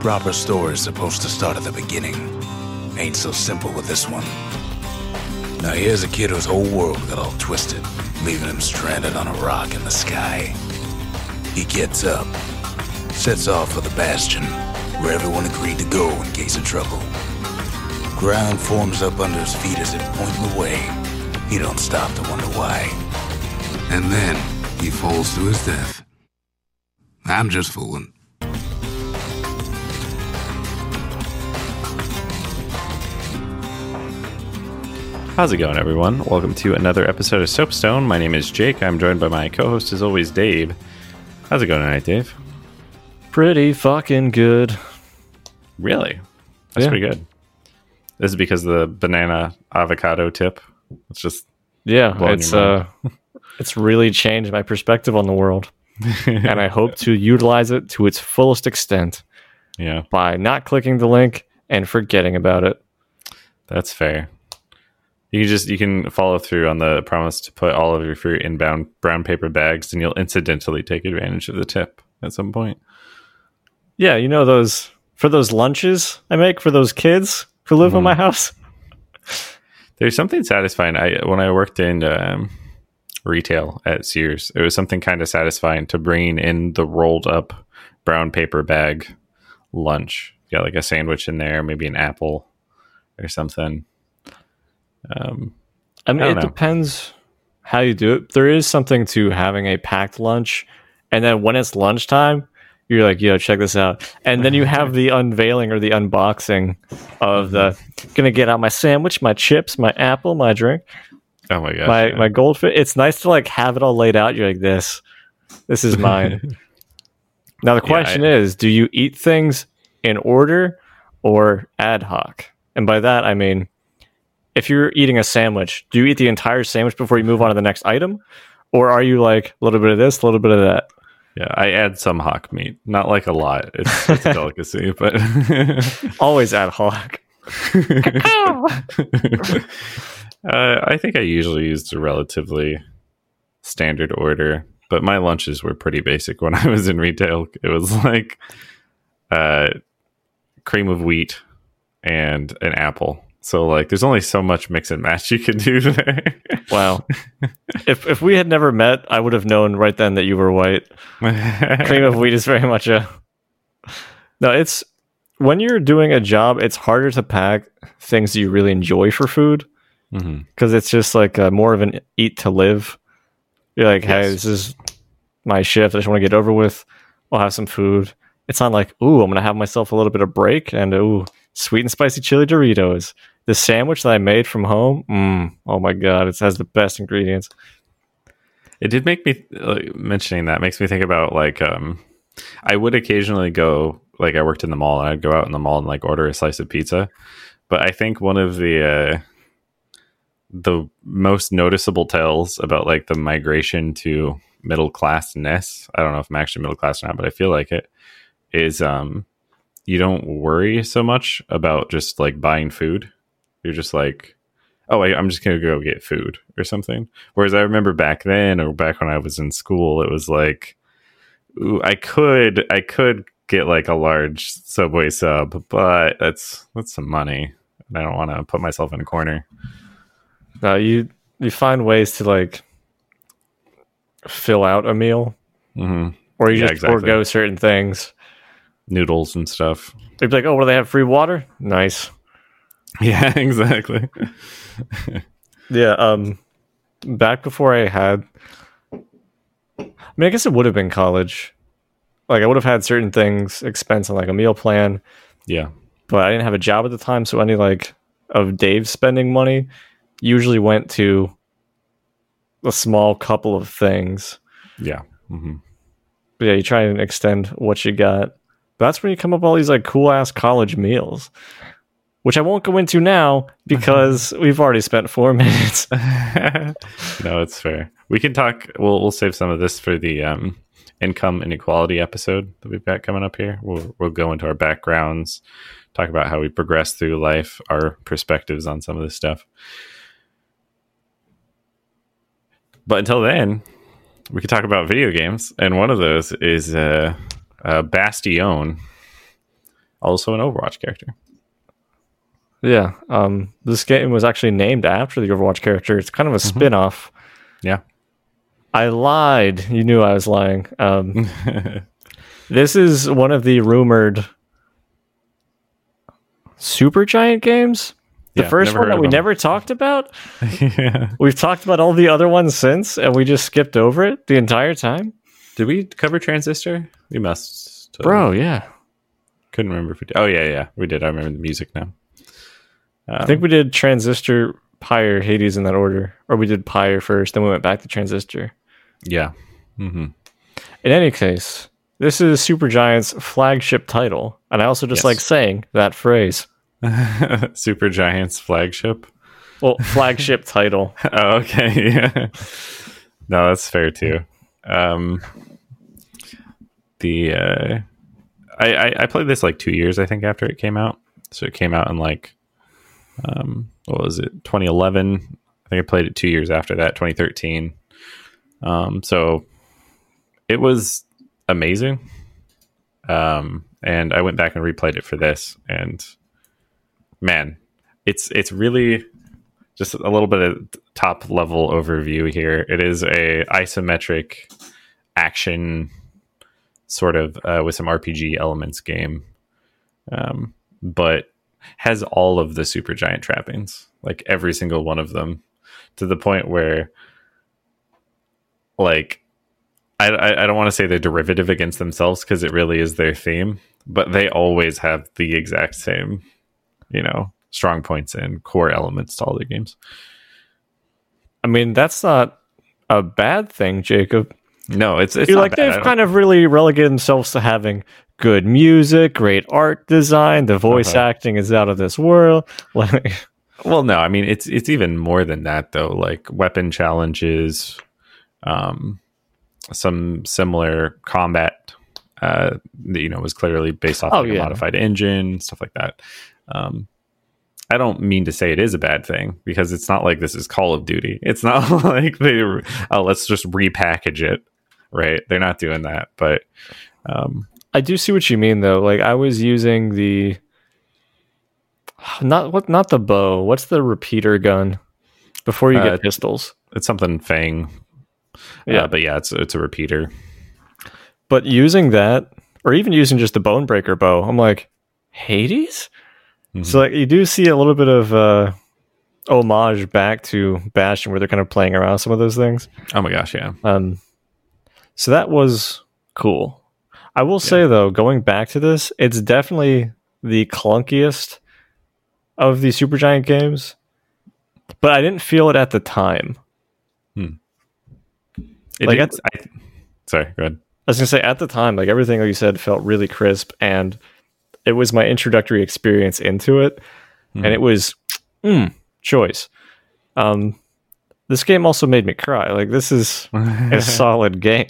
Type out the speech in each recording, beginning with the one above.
Proper story is supposed to start at the beginning. Ain't so simple with this one. Now here's a kid whose whole world got all twisted, leaving him stranded on a rock in the sky. He gets up, sets off for the bastion, where everyone agreed to go in case of trouble. Ground forms up under his feet as if pointing the way. He don't stop to wonder why. And then he falls to his death. I'm just fooling. How's it going, everyone? Welcome to another episode of Soapstone. My name is Jake. I'm joined by my co-host, as always, Dave. How's it going tonight, Dave? Pretty fucking good. Really? That's Yeah. pretty good. This is because of the banana avocado tip. It's just Yeah, it's uh it's really changed my perspective on the world. and I hope to utilize it to its fullest extent yeah, by not clicking the link and forgetting about it. that's fair. You can just you can follow through on the promise to put all of your fruit in brown brown paper bags, and you'll incidentally take advantage of the tip at some point. Yeah, you know those for those lunches I make for those kids who live in my house. There's something satisfying. I when I worked in um, retail at Sears, it was something kind of satisfying to bring in the rolled up brown paper bag lunch. You got like a sandwich in there, maybe an apple or something. Um, I mean, I it know. depends how you do it. There is something to having a packed lunch, and then when it's lunchtime, you're like, "Yo, check this out," and then you have the unveiling or the unboxing of the gonna get out my sandwich, my chips, my apple, my drink, oh my gosh, my yeah. my goldfish. It's nice to like have it all laid out. You're like, "This, this is mine." now the Yeah, question I- is, do you eat things in order or ad hoc? And by that I mean if you're eating a sandwich, do you eat the entire sandwich before you move on to the next item? Or are you like a little bit of this, a little bit of that? yeah, I add some hawk meat, not like a lot. It's, it's a delicacy, but Always add hoc. uh, I think I usually used a relatively standard order, but my lunches were pretty basic when I was in retail. It was like uh, cream of wheat and an apple. So like, there's only so much mix and match you can do there. Wow. if if we had never met, I would have known right then that you were white. Cream of wheat is very much a No, it's when you're doing a job, it's harder to pack things that you really enjoy for food mm-hmm. because it's just like a, more of an eat to live. You're like, hey, Yes. this is my shift. I just want to get over with. I'll have some food. It's not like, ooh, I'm gonna have myself a little bit of break and ooh, sweet and spicy chili Doritos. The sandwich that I made from home, mm, oh my god, it has the best ingredients. It did make me like, mentioning that makes me think about like um I would occasionally go like I worked in the mall and I'd go out in the mall and like order a slice of pizza. But I think one of the uh the most noticeable tells about like the migration to middle classness, I don't know if I'm actually middle class or not, but I feel like it is um you don't worry so much about just like buying food. You're just like oh, I, I'm just gonna go get food or something. Whereas I remember back then, or back when I was in school, it was like, ooh, I could, I could get like a large Subway sub, but that's that's some money, and I don't want to put myself in a corner. No, you you find ways to like fill out a meal, hmm or you Yeah, just exactly. forego certain things. Noodles and stuff. They'd be like, "Oh, what do they have? Free water? Nice." Yeah, exactly. Yeah. Um, back before I had, I mean, I guess it would have been college. Like, I would have had certain things expense on like a meal plan, Yeah, but I didn't have a job at the time, so any like of Dave's spending money usually went to a small couple of things. yeah. hmm But yeah, you try and extend what you got. That's when you come up with all these like cool ass college meals, which I won't go into now because we've already spent four minutes. no, it's fair. We can talk. We'll we'll save some of this for the um, income inequality episode that we've got coming up here. We'll we'll go into our backgrounds, talk about how we progress through life, our perspectives on some of this stuff. But until then, we could talk about video games, and one of those is uh, uh, Bastion, also an Overwatch character. Yeah. Um, this game was actually named after the Overwatch character. It's kind of a spin off. Yeah. I lied. You knew I was lying. Um, this is one of the rumored Supergiant games. The Yeah, first one that we them. never talked about. yeah. We've talked about all the other ones since, and we just skipped over it the entire time. Did we cover Transistor? We must. have. Bro, yeah. Couldn't remember if we did. Oh, yeah, yeah. We did. I remember the music now. I think we did Transistor, Pyre, Hades in that order. Or we did Pyre first, then we went back to Transistor. Yeah. hmm In any case, this is Supergiant's flagship title. And I also just Yes. like saying that phrase. Supergiant's flagship. Well, flagship title. Oh, okay. Yeah. No, that's fair too. Um, the uh, I, I I played this like two years I think after it came out. So it came out in like um what was it 2011? I think I played it two years after that, 2013. Um, so it was amazing. Um, and I went back and replayed it for this, and man, it's it's really just a little bit of top level overview here. It is a isometric action sort of uh, with some RPG elements game, um, but has all of the Supergiant trappings, like every single one of them, to the point where, like, I I, I don't want to say they're derivative against themselves because it really is their theme, but they always have the exact same, you know, strong points and core elements to all their games. I mean, that's not a bad thing, Jacob. No, it's it's like bad. They've kind of really relegated themselves to having good music, great art design. The voice Uh-huh. acting is out of this world. Like, Well, no, I mean it's it's even more than that though. Like weapon challenges, um, some similar combat. Uh, that, you know, was clearly based off Oh, like a modified engine, stuff like that. Um, I don't mean to say it is a bad thing because it's not like this is Call of Duty. It's not like they oh let's just repackage it, right? They're not doing that, but um, I do see what you mean though. Like I was using the not what not the bow. What's the repeater gun before you Uh, get pistols? it's something Fang. Yeah. Yeah, but yeah, it's it's a repeater. But using that, or even using just the bone breaker bow, I'm like Hades. Mhm. So like you do see a little bit of uh, homage back to Bastion, where they're kind of playing around some of those things. Oh my gosh, yeah. Um, so that was cool. I will say though, going back to this, it's definitely the clunkiest of the Supergiant games, but I didn't feel it at the time. It Like, did- I, sorry, go ahead. I was gonna say at the time, like everything like you said felt really crisp, and it was my introductory experience into it, and it was mm, choice. Um, this game also made me cry. Like this is a solid game.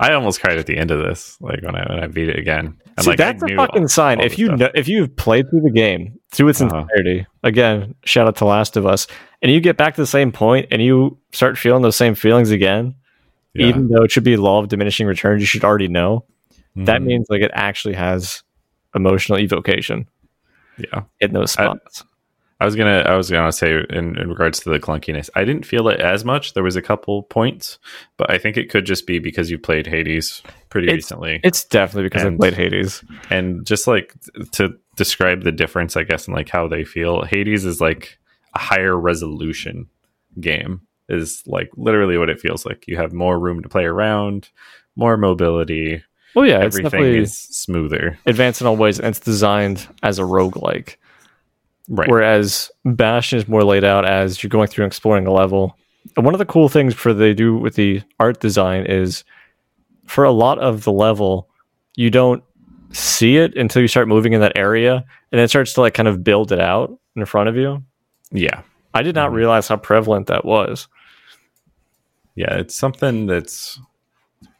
I almost cried at the end of this, like when I when I beat it again. And See, like, that's a fucking all- sign. all If you know, if you've played through the game through its Uh-huh. entirety, again, shout out to Last of Us, and you get back to the same point and you start feeling those same feelings again, Yeah. even though it should be law of diminishing returns, you should already know. That Mhm. means like it actually has emotional evocation yeah. in those spots. I was gonna I was gonna say in, in regards to the clunkiness, I didn't feel it as much. There was a couple points, but I think it could just be because you played Hades pretty It's- recently. it's definitely because I and- played Hades. and just like to describe the difference, I guess, in like how they feel, Hades is like a higher resolution game. Is like literally what it feels like. You have more room to play around, more mobility. Well, yeah, it's Everything definitely is smoother. advanced in all ways, and it's designed as a roguelike. Right. Whereas Bastion is more laid out as you're going through and exploring a level. And one of the cool things for they do with the art design is for a lot of the level, you don't see it until you start moving in that area and it starts to like kind of build it out in front of you. yeah. I did not Mhm. realize how prevalent that was. Yeah. It's something that's,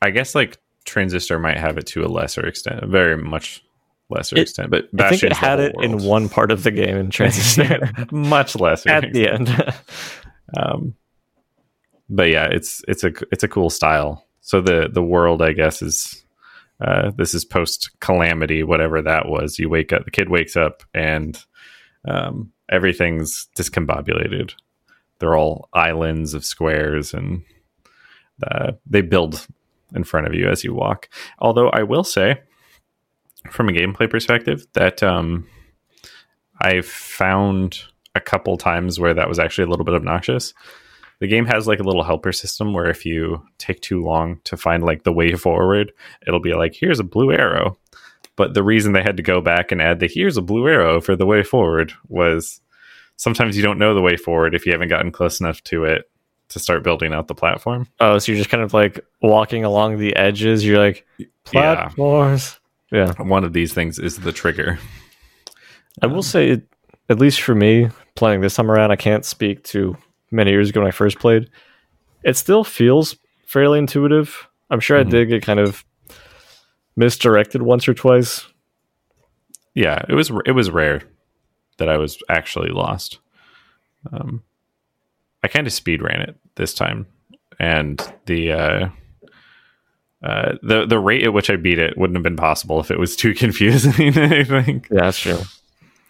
I guess, like Transistor might have it to a lesser extent, a very much lesser It- extent. But I think it had it in one part of the game in Transistor much lesser at the end. um but yeah it's it's a it's a cool style so the the world i guess is Uh, this is post calamity, whatever that was. You wake up, the kid wakes up, and um, everything's discombobulated. They're all islands of squares, and uh, they build in front of you as you walk. Although I will say, from a gameplay perspective, that um, I found a couple times where that was actually a little bit obnoxious. The game has like a little helper system where if you take too long to find like the way forward, it'll be like, here's a blue arrow. But the reason they had to go back and add the here's a blue arrow for the way forward was sometimes you don't know the way forward if you haven't gotten close enough to it to start building out the platform. Oh, so you're just kind of like walking along the edges. You're like platforms. Yeah. One of these things is the trigger. I will say, at least for me, playing this time around, I can't speak to many years ago when I first played. It still feels fairly intuitive. I'm sure Mhm. I did get kind of misdirected once or twice. Yeah, it was it was rare that I was actually lost. Um, I kind of speed ran it this time, and the uh, uh, the the rate at which I beat it wouldn't have been possible if it was too confusing. I think. Yeah, that's true.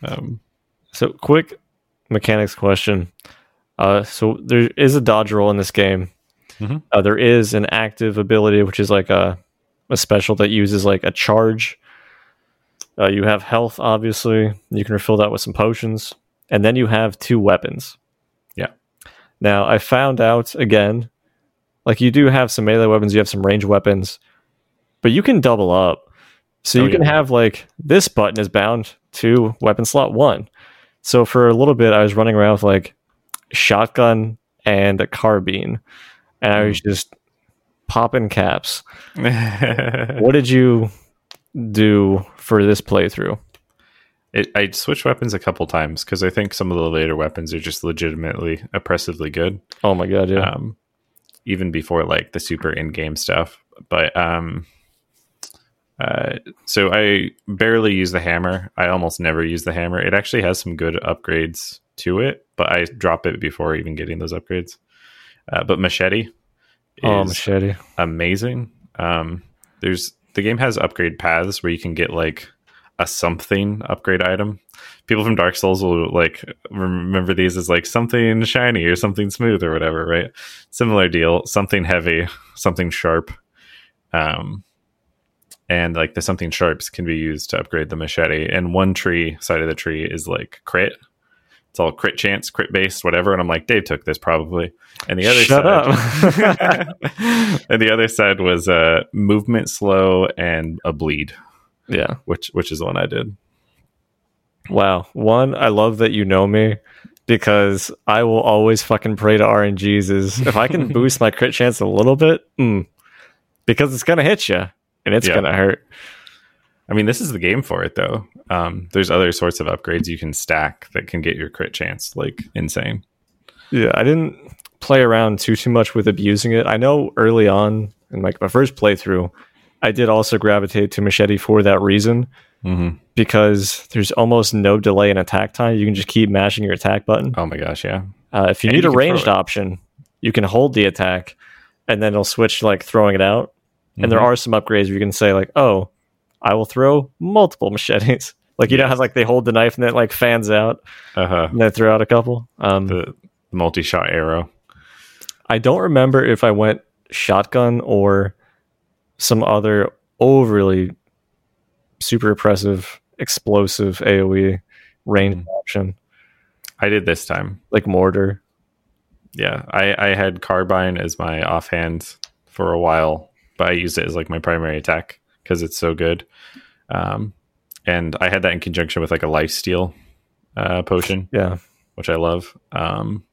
Um, So, quick mechanics question. Uh, so there is a dodge roll in this game. Mhm. Uh, there is an active ability, which is like a a special that uses like a charge. Uh, you have health, obviously. You can refill that with some potions, and then you have two weapons. Yeah. Now I found out again, like you do have some melee weapons, you have some range weapons, but you can double up. So Oh, you can have like this button is bound to weapon slot one. So for a little bit, I was running around with like shotgun and a carbine, and I was hmm. just popping caps. What did you do for this playthrough? It, I switched weapons a couple times because I think some of the later weapons are just legitimately oppressively good. Oh my god, yeah. um, even before like the super in-game stuff. But um, uh, so I barely use the hammer. I almost never use the hammer. It actually has some good upgrades to it, but I drop it before even getting those upgrades. Uh, but machete is oh, machete. amazing. Um, there's the game has upgrade paths where you can get like a something upgrade item. People from Dark Souls will like remember these as like something shiny or something smooth or whatever, right? Similar deal, something heavy, something sharp. Um, and like the something sharps can be used to upgrade the machete. And one tree side of the tree is like crit. It's all crit chance, crit based, whatever. And I'm like, Dave took this probably. And the other Shut side, up. and the other side was uh, movement slow and a bleed, yeah. which which is the one I did. Wow. One, I love that you know me because I will always fucking pray to RNGs. If I can boost my crit chance a little bit, mm, because it's gonna hit you and it's Yeah. gonna hurt. I mean, this is the game for it, though. Um, there's other sorts of upgrades you can stack that can get your crit chance like insane. Yeah, I didn't play around too too much with abusing it. I know early on in like my first playthrough, I did also gravitate to machete for that reason Mm-hmm. because there's almost no delay in attack time. You can just keep mashing your attack button. Oh my gosh, yeah. Uh, if you And need you a ranged option, you can hold the attack, and then it'll switch to like throwing it out. And there Mhm. are some upgrades where you can say like, "Oh, I will throw multiple machetes." Like you know how like they hold the knife and then it like fans out uh-huh. and then throw out a couple. Um, the multi-shot arrow. I don't remember if I went shotgun or some other overly super oppressive, explosive AOE range Mhm. option I did this time. like mortar. Yeah, I, I had carbine as my offhand for a while, but I used it as like my primary attack because it's so good. Um, and I had that in conjunction with like a life steal uh, potion. Yeah, which I love. Um,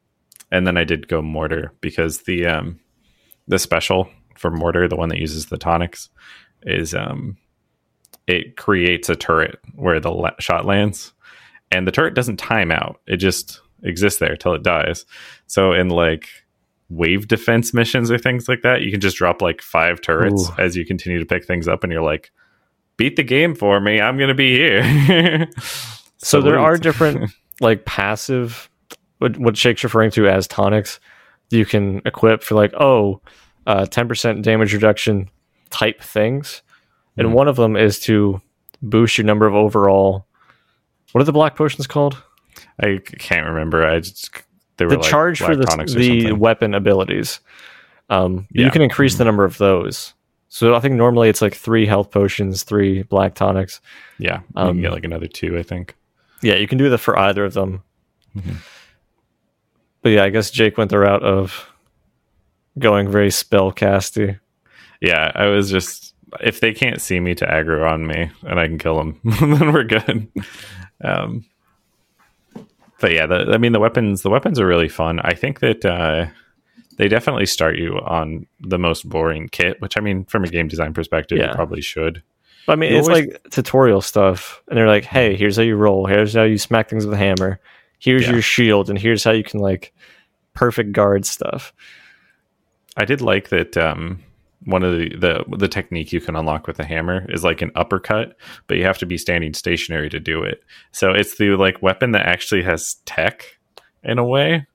and then I did go mortar because the um, the special for mortar, the one that uses the tonics, is um, it creates a turret where the la- shot lands, and the turret doesn't time out; it just exists there till it dies. So in like wave defense missions or things like that, you can just drop like five turrets Ooh. as you continue to pick things up, and you're like, "Beat the game for me! I'm gonna be here." So there are different like passive what what Jake's referring to as tonics you can equip for like oh uh, 10% damage reduction type things and Mhm. one of them is to boost your number of overall. What are the black potions called? I can't remember. I just they were the like charge for the, black tonics or the weapon abilities. Um, Yeah. You can increase the number of those. So I think normally it's like three health potions, three black tonics. Yeah, you um, can get like another two. I think. Yeah, you can do that for either of them. Mhm. But yeah, I guess Jake went the route of going very spellcasty. Yeah, I was just if they can't see me to aggro on me and I can kill them, then we're good. Um, but yeah, the, I mean the weapons. The weapons are really fun. I think that uh, they definitely start you on the most boring kit, which I mean, from a game design perspective, Yeah. you probably should. But I mean, You it's always- like tutorial stuff, and they're like, "Hey, here's how you roll. Here's how you smack things with a hammer. Here's Yeah. your shield, and here's how you can like perfect guard stuff." I did like that. Um, one of the, the the technique you can unlock with the hammer is like an uppercut, but you have to be standing stationary to do it. So it's the like weapon that actually has tech in a way,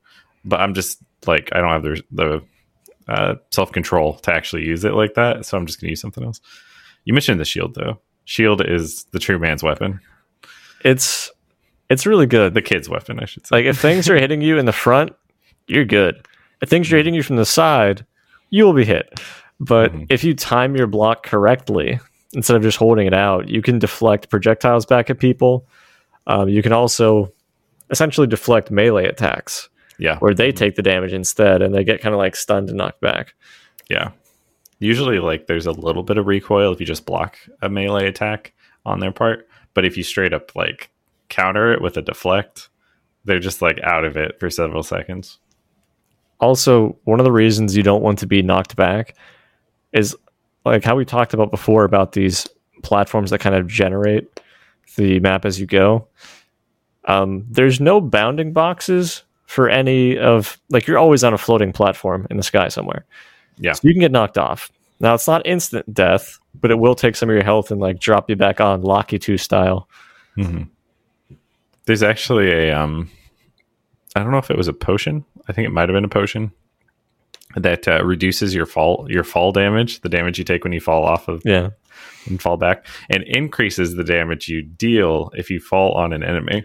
but I'm just like I don't have the the uh, self control to actually use it like that. So I'm just gonna use something else. You mentioned the shield though. Shield is the true man's weapon, It's it's really good. the kid's weapon, I should say. Like if things are hitting you in the front, you're good. If things are hitting you from the side, you will be hit. But Mhm. if you time your block correctly, instead of just holding it out, you can deflect projectiles back at people. Um, you can also essentially deflect melee attacks, yeah, where they take the damage instead, and they get kind of like stunned and knocked back. Yeah. Usually, like, there's a little bit of recoil if you just block a melee attack on their part. But if you straight up, like, counter it with a deflect, they're just, like, out of it for several seconds. Also, one of the reasons you don't want to be knocked back is like how we talked about before about these platforms that kind of generate the map as you go. Um, there's no bounding boxes for any of like you're always on a floating platform in the sky somewhere. Yeah. So you can get knocked off. Now it's not instant death, but it will take some of your health and like drop you back on Locky 2 style. Mm-hmm. There's actually a, um, I don't know if it was a potion. I think it might have been a potion that uh, reduces your fall your fall damage, the damage you take when you fall off of Yeah. and fall back, and increases the damage you deal if you fall on an enemy.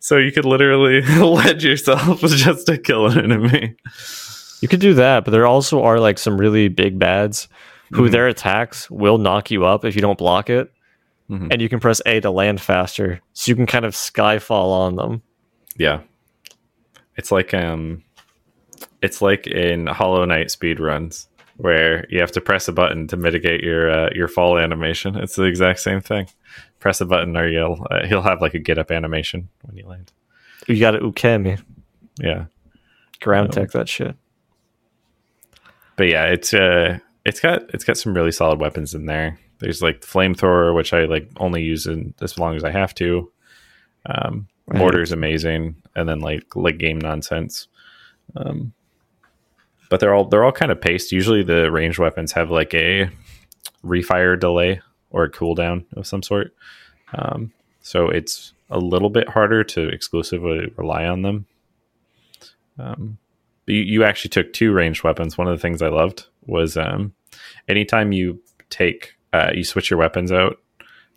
So you could literally ledge yourself just to kill an enemy. You could do that, but there also are like some really big bads who Mhm. their attacks will knock you up if you don't block it. Mhm. And you can press A to land faster. So you can kind of skyfall on them. Yeah, it's like um, it's like in Hollow Knight speed runs where you have to press a button to mitigate your uh, your fall animation. It's the exact same thing. Press a button, or you'll uh, he'll have like a get up animation when you land. You got to ukemi, Yeah. ground tech that shit. but yeah, it's uh, it's got it's got some really solid weapons in there. There's like the flamethrower, which I like only use in as long as I have to. Um, Right. Mortar's amazing, and then like like game nonsense. Um, but they're all they're all kind of paced. Usually, the ranged weapons have like a refire delay or a cooldown of some sort. Um, so it's a little bit harder to exclusively rely on them. Um, you, you actually took two ranged weapons. One of the things I loved was um, anytime you take uh, you switch your weapons out,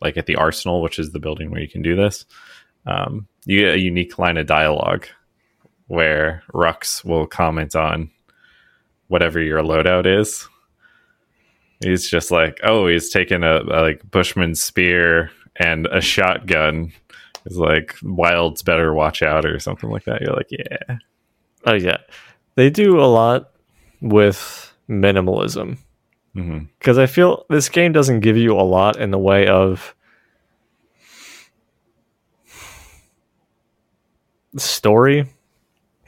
like at the arsenal, which is the building where you can do this. Um, you get a unique line of dialogue where Rucks will comment on whatever your loadout is. He's just like, oh, he's taking a, a like Bushman spear and a shotgun. He's like, Wild's better watch out or something like that. You're like, yeah, Oh, yeah. They do a lot with minimalism. Mm-hmm. Because I feel this game doesn't give you a lot in the way of story.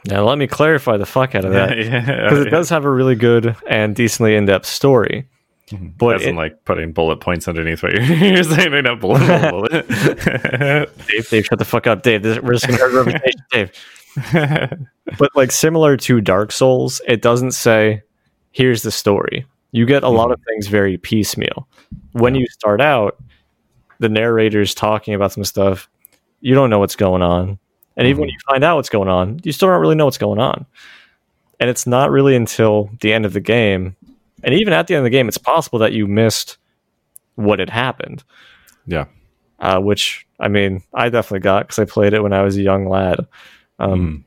Now, let me clarify the fuck out of that. yeah, Because it does have a really good and decently mm-hmm. in depth story. But But doesn't it- like putting bullet points underneath what you're, you're saying. They're not bullet. bullet. Dave, Dave, shut the fuck up, Dave. This, we're just gonna hurt reputation, Dave. But like similar to Dark Souls, it doesn't say, "Here's the story." You get a lot of mm-hmm. things very piecemeal. When Yeah. you start out, the narrator's talking about some stuff. You don't know what's going on, and even when you find out what's going on, you still don't really know what's going on. And it's not really until the end of the game, and even at the end of the game, it's possible that you missed what had happened. Yeah. Uh, which I mean, I definitely got because I played it when I was a young lad. Um, Mm.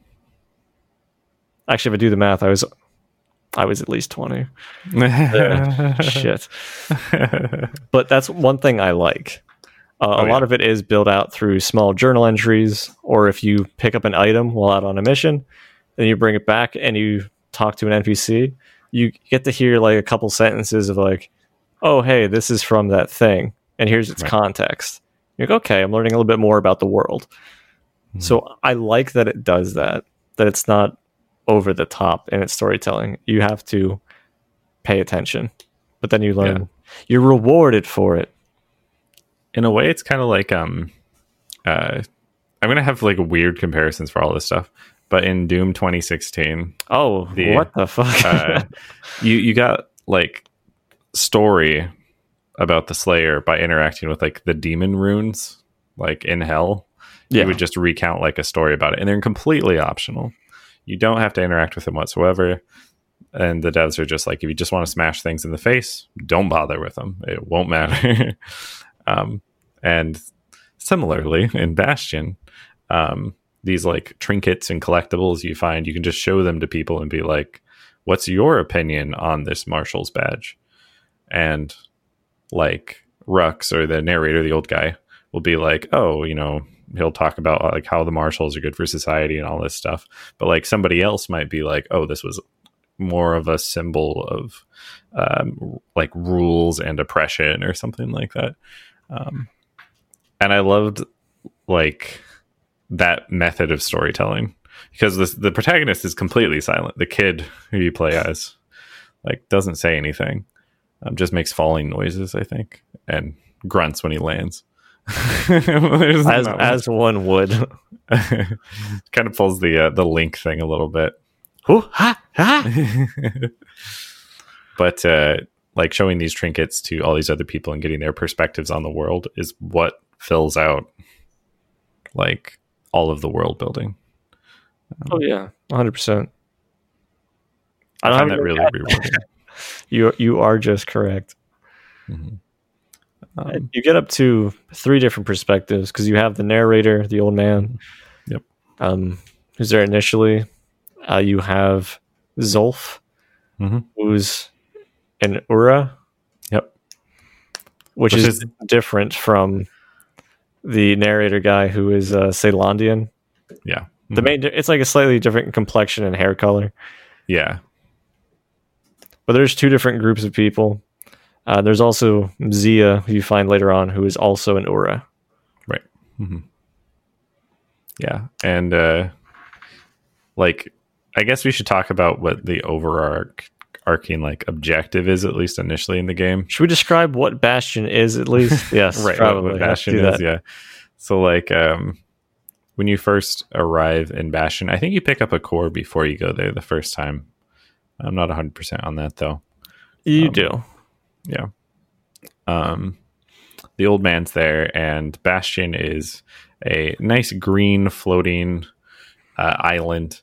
Actually, if I do the math, I was I was at least twenty. Shit. but that's one thing I like. Uh, Oh, a yeah. lot of it is built out through small journal entries, or if you pick up an item while out on a mission, then you bring it back and you talk to an NPC, you get to hear like a couple sentences of like, "Oh, hey, this is from that thing, and here's its Right. context." You're like, "Okay, I'm learning a little bit more about the world." Mhm. So I like that it does that. That it's not over the top in its storytelling. You have to pay attention, but then you learn. You're rewarded for it. In a way it's kind of like um uh i'm gonna have like weird comparisons for all this stuff but in doom 2016 Oh, The, what the fuck? uh, you you got like story about the slayer by interacting with like the demon runes like in hell. Yeah, you would just recount like a story about it and they're completely optional. You don't have to interact with them whatsoever and the devs are just like if you just want to smash things in the face don't bother with them. It won't matter. Um, and similarly in bastion um, these like trinkets and collectibles you find you can just show them to people and be like what's your opinion on this marshal's badge? And like Rucks or the narrator the old guy will be like oh you know he'll talk about like how the marshals are good for society and all this stuff. But like somebody else might be like oh this was more of a symbol of um, like rules and oppression or something like that. Um, and i loved like that method of storytelling. Because the, the protagonist is completely silent. The kid who you play as like doesn't say anything. Um, just makes falling noises i think and grunts when he lands. As as one. would. kind of pulls the uh, the link thing a little bit. Ooh, ha, ha. but uh like showing these trinkets to all these other people and getting their perspectives on the world is what fills out like all of the world building Oh yeah, hundred percent. i, I don't find that really rewarding You you are just correct. Mhm. Um, You get up to three different perspectives because you have the narrator, the old man. Yep. Um, who's there initially? Uh, you have Zulf, Mhm. who's an Ura. Yep. Which, Which is, is- different from the narrator guy who is uh, Caelondian. yeah The main, it's like a slightly different complexion and hair color. yeah But there's two different groups of people. Uh, there's also Zia, who you find later on, who is also an Ura. Right. Yeah and uh like i guess we should talk about what the overarching like objective is at least initially in the game. Should we describe what Bastion is at least? Yes, right probably. what, bastion is yeah. So like um when you first arrive in bastion i think you pick up a core before you go there the first time. I'm not 100% on that though. You Um, do. yeah. Um the old man's there and bastion is a nice green floating uh, island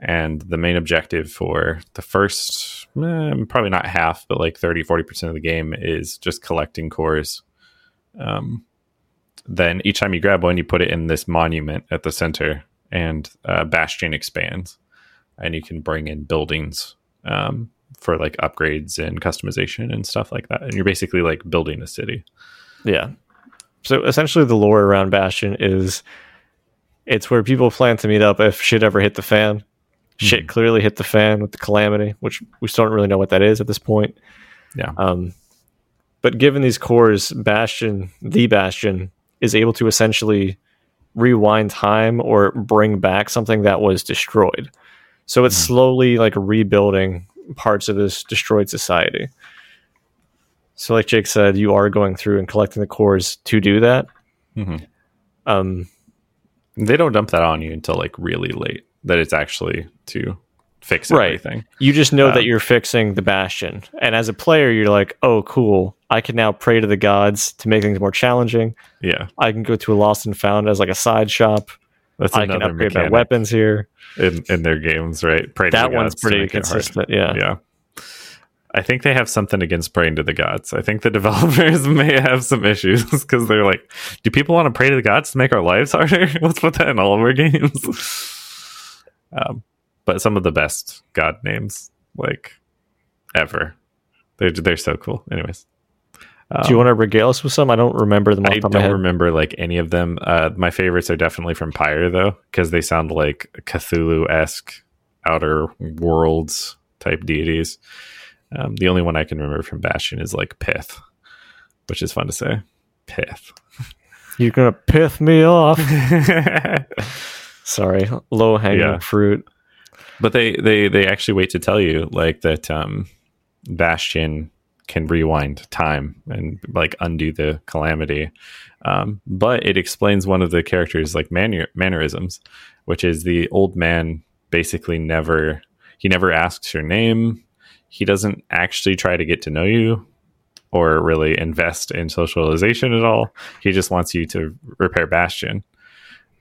and the main objective for the first eh, probably not half but like 30 40% of the game is just collecting cores um, then each time you grab one you put it in this monument at the center and uh, bastion expands and you can bring in buildings um, for like upgrades and customization and stuff like that and you're basically like building a city Yeah. So essentially, the lore around Bastion is it's where people plan to meet up if shit ever hit the fan. Shit Mhm. clearly hit the fan with the calamity, which we still don't really know what that is at this point. Yeah. Um, but given these cores, Bastion, the Bastion, is able to essentially rewind time or bring back something that was destroyed. So it's Mhm. slowly like rebuilding parts of this destroyed society. So, like Jake said, you are going through and collecting the cores to do that. Mhm. Um, they don't dump that on you until like really late that it's actually to fix Right. everything you just know Um, that you're fixing the bastion, and as a player, you're like, "Oh, cool! I can now pray to the gods to make things more challenging. yeah I can go to a lost and found as like a side shop. that's I can another upgrade my weapons here. in, in their games right Pray to that the one's pretty consistent. Yeah. yeah I think they have something against praying to the gods. I think the developers may have some issues because they're like, do people want to pray to the gods to make our lives harder? Let's put that in all of our games. Um, but some of the best god names, like ever, they're they're so cool. Anyways, Do you want to regale us with some? I don't remember them I the top my don't remember like any of them. Uh, my favorites are definitely from Pyre though, because they sound like Cthulhu esque outer worlds type deities. Um, the only one I can remember from Bastion is like Pyth, which is fun to say. Pyth. You're gonna pith me off. Sorry, low hanging Yeah. fruit. but they they they actually wait to tell you like that um bastion can rewind time and like undo the calamity um but it explains one of the characters like manner- mannerisms which is the old man basically never he never asks your name he doesn't actually try to get to know you or really invest in socialization at all he just wants you to repair bastion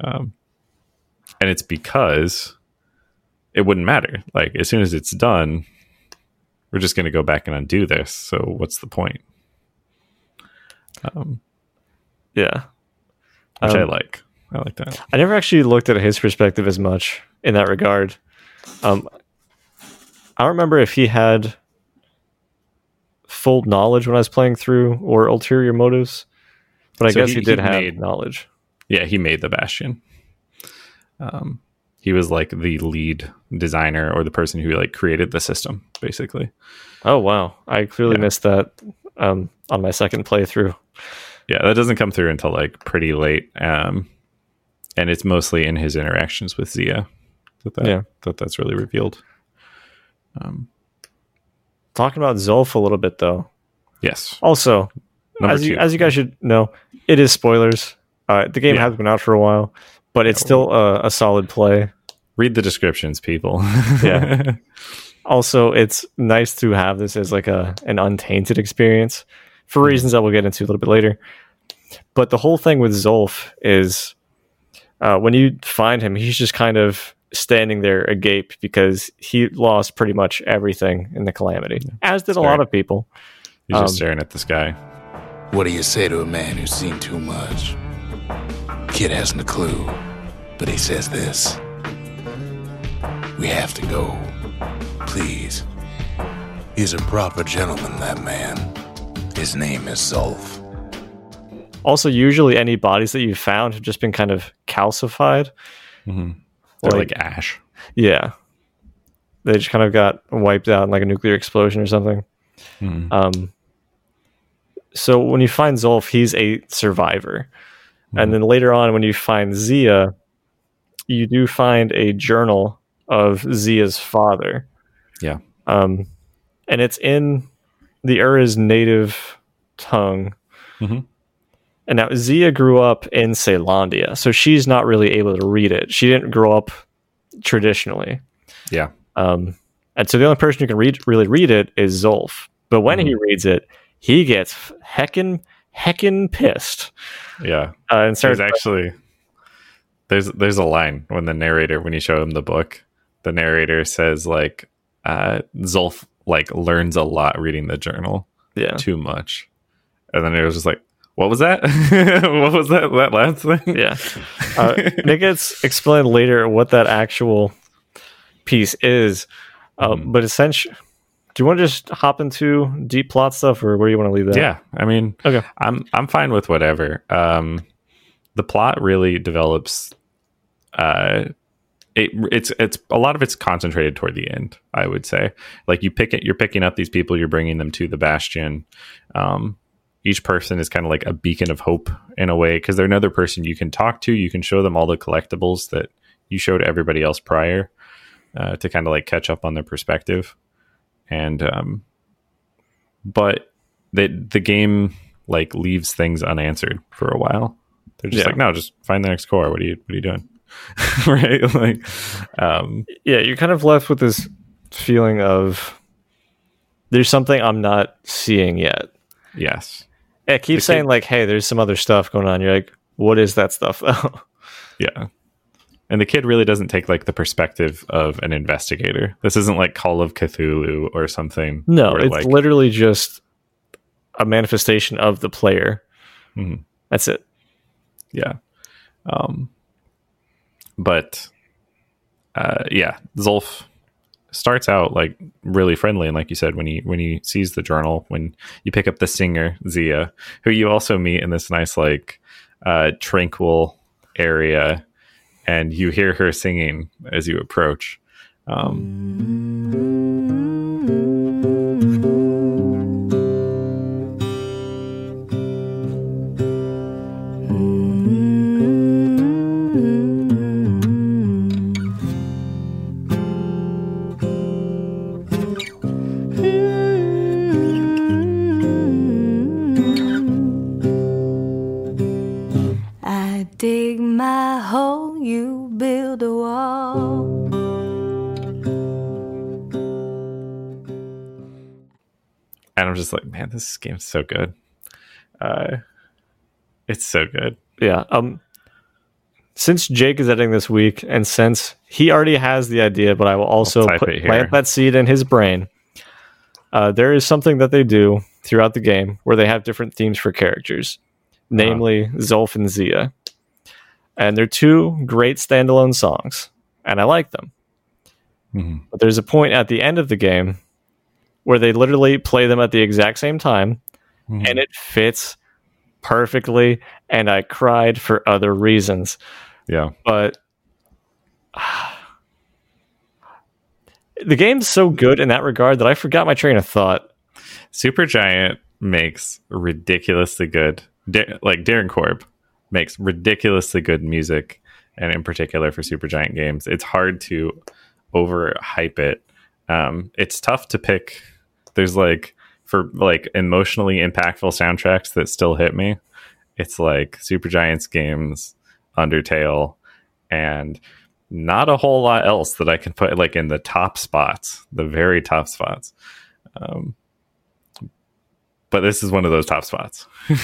um and it's because it wouldn't matter. Like as soon as it's done, we're just going to go back and undo this. So what's the point? Um, Yeah, which I Um, like. I like that. I never actually looked at his perspective as much in that regard. Um, I don't remember if he had full knowledge when I was playing through or ulterior motives, but I So guess he- he, did he have made- knowledge. Yeah, he made the Bastion. Um, he was like the lead designer or the person who like created the system, basically. Oh wow, I clearly Yeah. missed that um, on my second playthrough. Yeah, that doesn't come through until like pretty late, um, and it's mostly in his interactions with Zia that that, Yeah. that that's really revealed. Um, Talking about Zulf a little bit though. yes, Also, number as two. you, as you guys should know, it is spoilers. Uh, the game Yeah. has been out for a while, but it's still a, a solid play. Read the descriptions, people. Yeah. Also, it's nice to have this as like a an untainted experience for reasons that we'll get into a little bit later. But the whole thing with Zulf is uh, when you find him, he's just kind of standing there agape because he lost pretty much everything in the calamity, as did a Sorry. lot of people. He's just Um, staring at the sky. What do you say to a man who's seen too much? Kid hasn't a clue, but he says this. We have to go. Please. He's a proper gentleman, that man. His name is Zulf. Also, usually any bodies that you've found have just been kind of calcified. hmm They're like- like, ash. Yeah. They just kind of got wiped out in like a nuclear explosion or something. Mhm. Um, so when you find Zulf, he's a survivor. Mm-hmm. And then later on, when you find Zia, you do find a journal of Zia's father. Yeah. Um, and it's in the Ura's native tongue. Mhm. And now Zia grew up in Caelondia, so she's not really able to read it. She didn't grow up traditionally. Yeah. Um, and so the only person who can read really read it is Zulf. But when he reads it, he gets heckin' heckin' pissed. Yeah. Uh, and There's actually there's there's a line when the narrator when you show him the book, the narrator says like uh Zulf like learns a lot reading the journal yeah. too much. And then it was just like, what was that? what was that that last thing? Yeah. Uh, it gets explained later what that actual piece is. Uh, Mhm. But essentially, do you want to just hop into deep plot stuff, or where do you want to leave that? Yeah, I mean, Okay. I'm I'm fine with whatever. Um, the plot really develops. Uh, it it's it's a lot of it's concentrated toward the end. I would say, like you pick it, you're picking up these people, you're bringing them to the bastion. Um, each person is kind of like a beacon of hope in a way because they're another person you can talk to. You can show them all the collectibles that you showed everybody else prior uh, to kind of like catch up on their perspective. And um, but the the game like leaves things unanswered for a while. They're just Yeah. like, no, just find the next core. What are you what are you doing? right? Like um Yeah, you're kind of left with this feeling of there's something I'm not seeing yet. yes. It keeps The kid- saying like, "Hey, there's some other stuff going on." You're like, "What is that stuff?" though? Yeah. And the kid really doesn't take like the perspective of an investigator. This isn't like Call of Cthulhu or something. No, it's like, literally just a manifestation of the player. Mhm. That's it. yeah. Um, but uh, yeah, Zulf starts out like really friendly, and like you said, when he when he sees the journal, when you pick up the singer Zia, who you also meet in this nice like uh, tranquil area, and you hear her singing as you approach. Um, and I'm just like, man, this game's so good. Uh, it's so good. Yeah. Um since Jake is editing this week and since he already has the idea, but I will also put, plant that seed in his brain. Uh, there is something that they do throughout the game where they have different themes for characters, namely Zulf and Zia. And they're two great standalone songs, and I like them. Mhm. But there's a point at the end of the game where they literally play them at the exact same time, Mhm. and it fits perfectly. And I cried for other reasons Yeah, but the game's so good in that regard that I forgot my train of thought. Super Giant makes ridiculously good, Da- like Darren Korb makes ridiculously good music, and in particular for Supergiant games, it's hard to overhype it. Um, it's tough to pick. There's like for like emotionally impactful soundtracks that still hit me. It's like Supergiant's games, Undertale, and not a whole lot else that I can put like in the top spots, the very top spots. Um, but this is one of those top spots.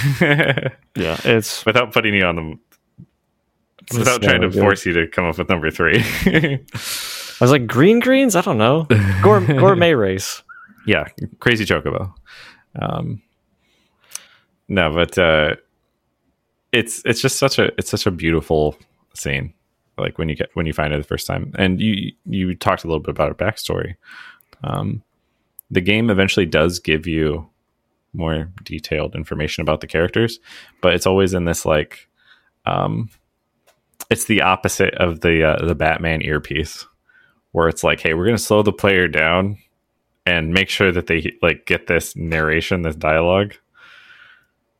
Yeah, it's without putting you on the, without trying to good. force you to come up with number three. I was like green greens. I don't know. Gourmet, gourmet race. Yeah, crazy chocobo. Um, no, but uh, it's it's just such a it's such a beautiful scene. Like when you get when you find it the first time, and you you talked a little bit about a backstory. Um, the game eventually does give you more detailed information about the characters, but it's always in this like, um, it's the opposite of the uh, the Batman earpiece, where it's like, hey, we're gonna slow the player down and make sure that they like get this narration, this dialogue.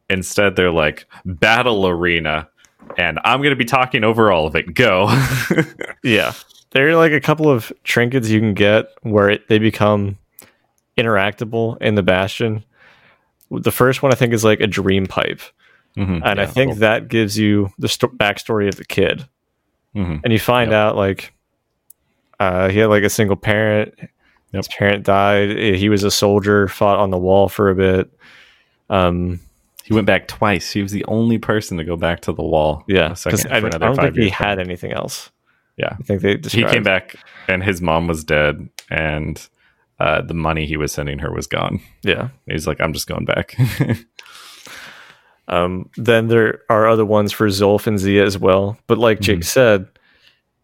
Instead, they're like battle arena, and I'm going to be talking over all of it. Go. Yeah, there are like a couple of trinkets you can get where it, they become interactable in the Bastion. The first one I think is like a dream pipe, Mhm, and I think cool. that gives you the sto- backstory of the kid. Mhm. and you find Yep. out like uh, he had like a single parent. His parent died. Eh, He was a soldier, fought on the wall for a bit. Um, he went back twice. He was the only person to go back to the wall. yeah, because I, I don't think he had anything else. Yeah. I think they he came back, and his mom was dead, and uh, the money he was sending her was gone. Yeah. He's like, I'm just going back. Um, then there are other ones for Zulf and Zia as well. But like Jake Mhm. said,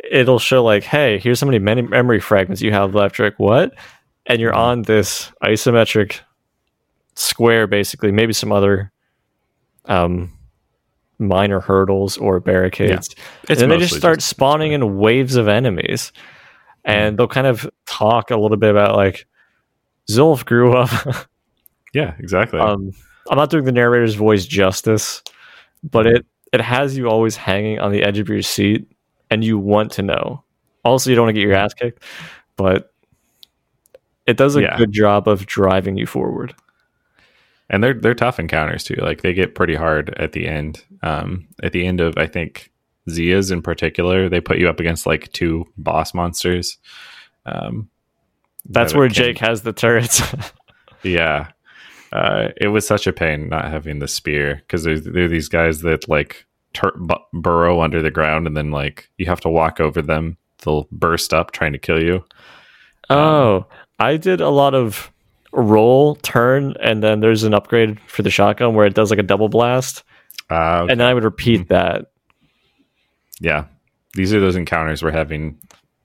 it'll show like, hey, here's how many many memory fragments you have left. Like, what? And you're Mhm. on this isometric square, basically, maybe some other um, minor hurdles or barricades. It's and they just start just- spawning in waves of enemies. And they'll kind of talk a little bit about like Zulf grew up yeah, exactly. um, I'm not doing the narrator's voice justice, but it it has you always hanging on the edge of your seat, and you want to know. Also, you don't want to get your ass kicked, but it does a Yeah. good job of driving you forward. and they're they're tough encounters too. Like they get pretty hard at the end. Um, at the end of I think Zia's in particular, they put you up against like two boss monsters. Um, That's that where can- Jake has the turrets. Yeah, uh, it was such a pain not having the spear because there's there are these guys that like tur- bu- burrow under the ground, and then like you have to walk over them. They'll burst up trying to kill you. Oh, I did a lot of roll, turn, and then there's an upgrade for the shotgun where it does like a double blast, Uh, and then I would repeat that. yeah, these are those encounters where having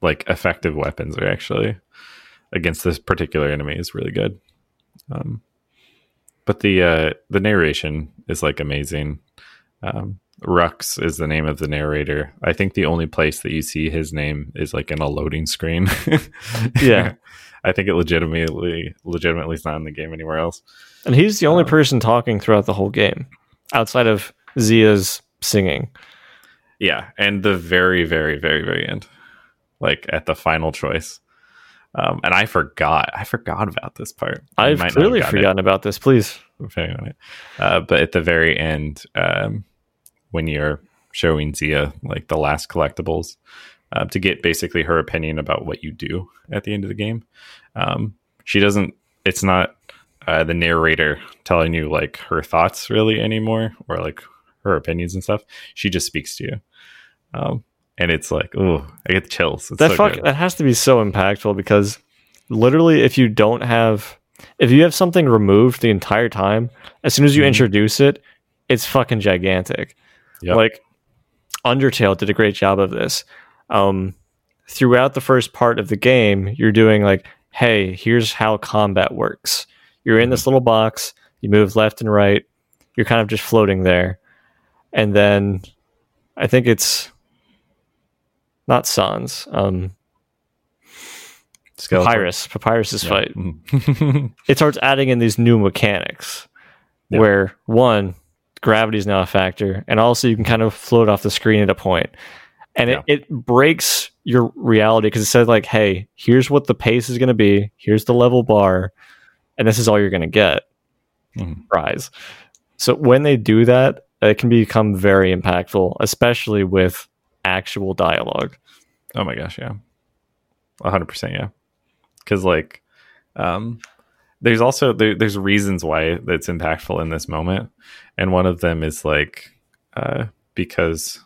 like effective weapons are actually against this particular enemy is really good. Um, but the uh, the narration is like amazing. Um, Rucks is the name of the narrator. I think the only place that you see his name is like in a loading screen. Yeah. I think it legitimately legitimately is not in the game anywhere else. And he's the only person talking throughout the whole game, outside of Zia's singing. Yeah, and the very, very, very, very end, like at the final choice. Um, and I forgot, I forgot about this part. I've might not have clearly gotten it, forgotten about this. Please. depending on it. Uh, but at the very end, um, when you're showing Zia like the last collectibles, uh, to get basically her opinion about what you do at the end of the game, um, she doesn't. It's not uh, the narrator telling you like her thoughts really anymore, or like her opinions and stuff. She just speaks to you, um, and it's like, oh, I get the chills. It's that so fuck that has to be so impactful because literally if you don't have if you have something removed the entire time as soon as you Mhm. introduce it it's fucking gigantic Yep. like undertale did a great job of this um throughout the first part of the game you're doing like hey here's how combat works you're in this little box you move left and right you're kind of just floating there and then i think it's not sans um Skeletor. Papyrus, Papyrus's Yeah. fight. Mhm. It starts adding in these new mechanics Yeah. where one, gravity is now a factor, and also you can kind of float off the screen at a point. And Yeah. it, it breaks your reality because it says like, hey, here's what the pace is gonna be, here's the level bar, and this is all you're gonna get. Mhm. Prize. So when they do that, it can become very impactful, especially with actual dialogue. Oh my gosh, yeah. 100% yeah. Cuz like um there's also there, there's reasons why that's impactful in this moment and one of them is like uh because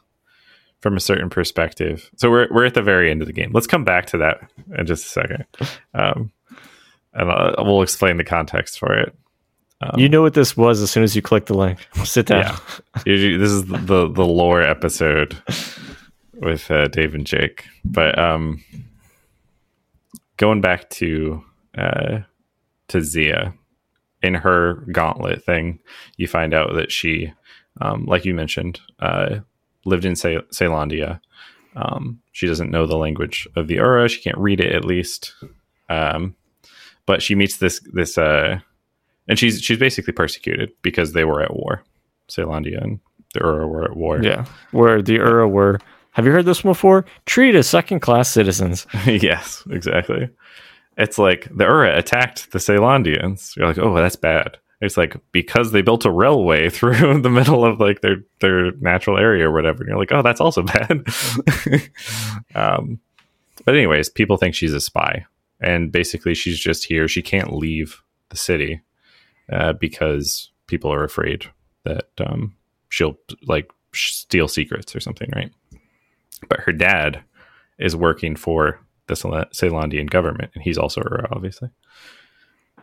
from a certain perspective. So we're we're at the very end of the game. Let's come back to that in just a second. Um and uh, we'll explain the context for it. Um, you know what this was as soon as you click the link. Sit down. Yeah. This is the the lore episode with uh, Dave and Jake. But um, going back to uh, to Zia in her gauntlet thing, you find out that she, um, like you mentioned, uh, lived in Ce- Caelondia. Um, she doesn't know the language of the Ura. She can't read it, at least. Um, but she meets this this uh, and she's she's basically persecuted because they were at war. Caelondia and the Ura were at war. Yeah, where the Ura were. Have you heard this one before? Treated as second class citizens. yes, exactly. It's like the Ura attacked the Caelondians. You're like, oh, that's bad. It's like because they built a railway through the middle of like their their natural area or whatever. And you're like, oh, that's also bad. um, but anyways, people think she's a spy, and basically she's just here. She can't leave the city uh, because people are afraid that um, she'll like steal secrets or something, right? But her dad is working for the Ceyl- Caelondian government, and he's also Ura, obviously.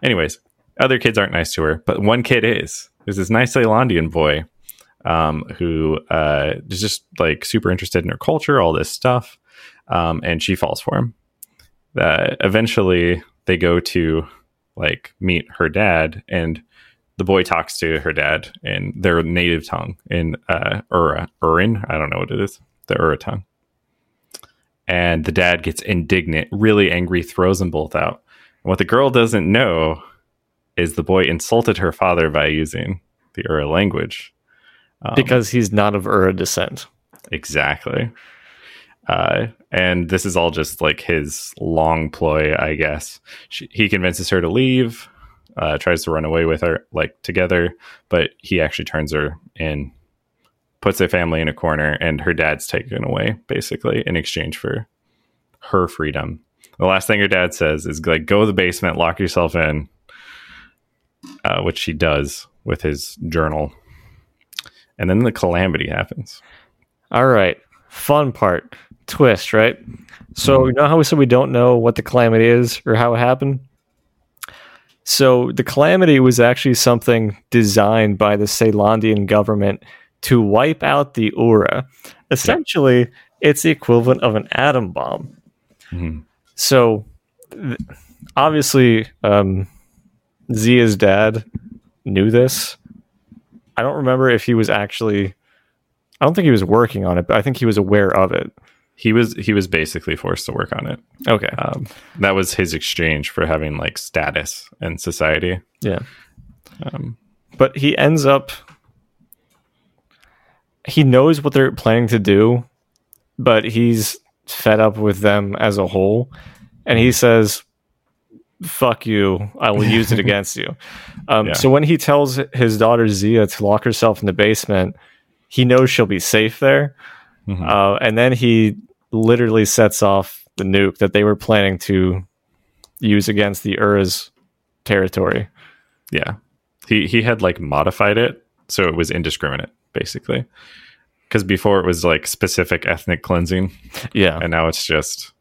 Anyways, other kids aren't nice to her, but one kid is. There's this nice Caelondian boy um, who uh, is just like super interested in her culture, all this stuff, um, and she falls for him. Uh, eventually, they go to like meet her dad, and the boy talks to her dad in their native tongue in uh, Ura, Urin. I don't know what it is, the Ura tongue and the dad gets indignant, really angry, throws them both out. And what the girl doesn't know is the boy insulted her father by using the Ura language. Um, because he's not of Ura descent. exactly. Uh, and this is all just like his long ploy, I guess. She, he convinces her to leave, uh, tries to run away with her, like together, but he actually turns her in, puts their family in a corner, and her dad's taken away, basically, in exchange for her freedom. The last thing her dad says is like, "Go to the basement, lock yourself in," uh, which she does with his journal. and then the calamity happens. All right. Fun part. Twist, right? So, you know how we said we don't know what the calamity is or how it happened? So, the calamity was actually something designed by the Caelondian government to wipe out the Ura. Essentially, it's the equivalent of an atom bomb. Mhm. So, th- obviously, um, Zia's dad knew this. I don't remember if he was actually. I don't think he was working on it, but I think he was aware of it. He was he was basically forced to work on it. Okay. Um, that was his exchange for having like status in society. yeah. Um, But he ends up. He knows what they're planning to do, but he's fed up with them as a whole. And he says, fuck you. I will use it against you. Um, Yeah. So when he tells his daughter Zia to lock herself in the basement, he knows she'll be safe there. Mhm. Uh, and then he literally sets off the nuke that they were planning to use against the Ura's territory. yeah, he he had like modified it so it was indiscriminate basically. Because before it was like specific ethnic cleansing, Yeah. and now it's just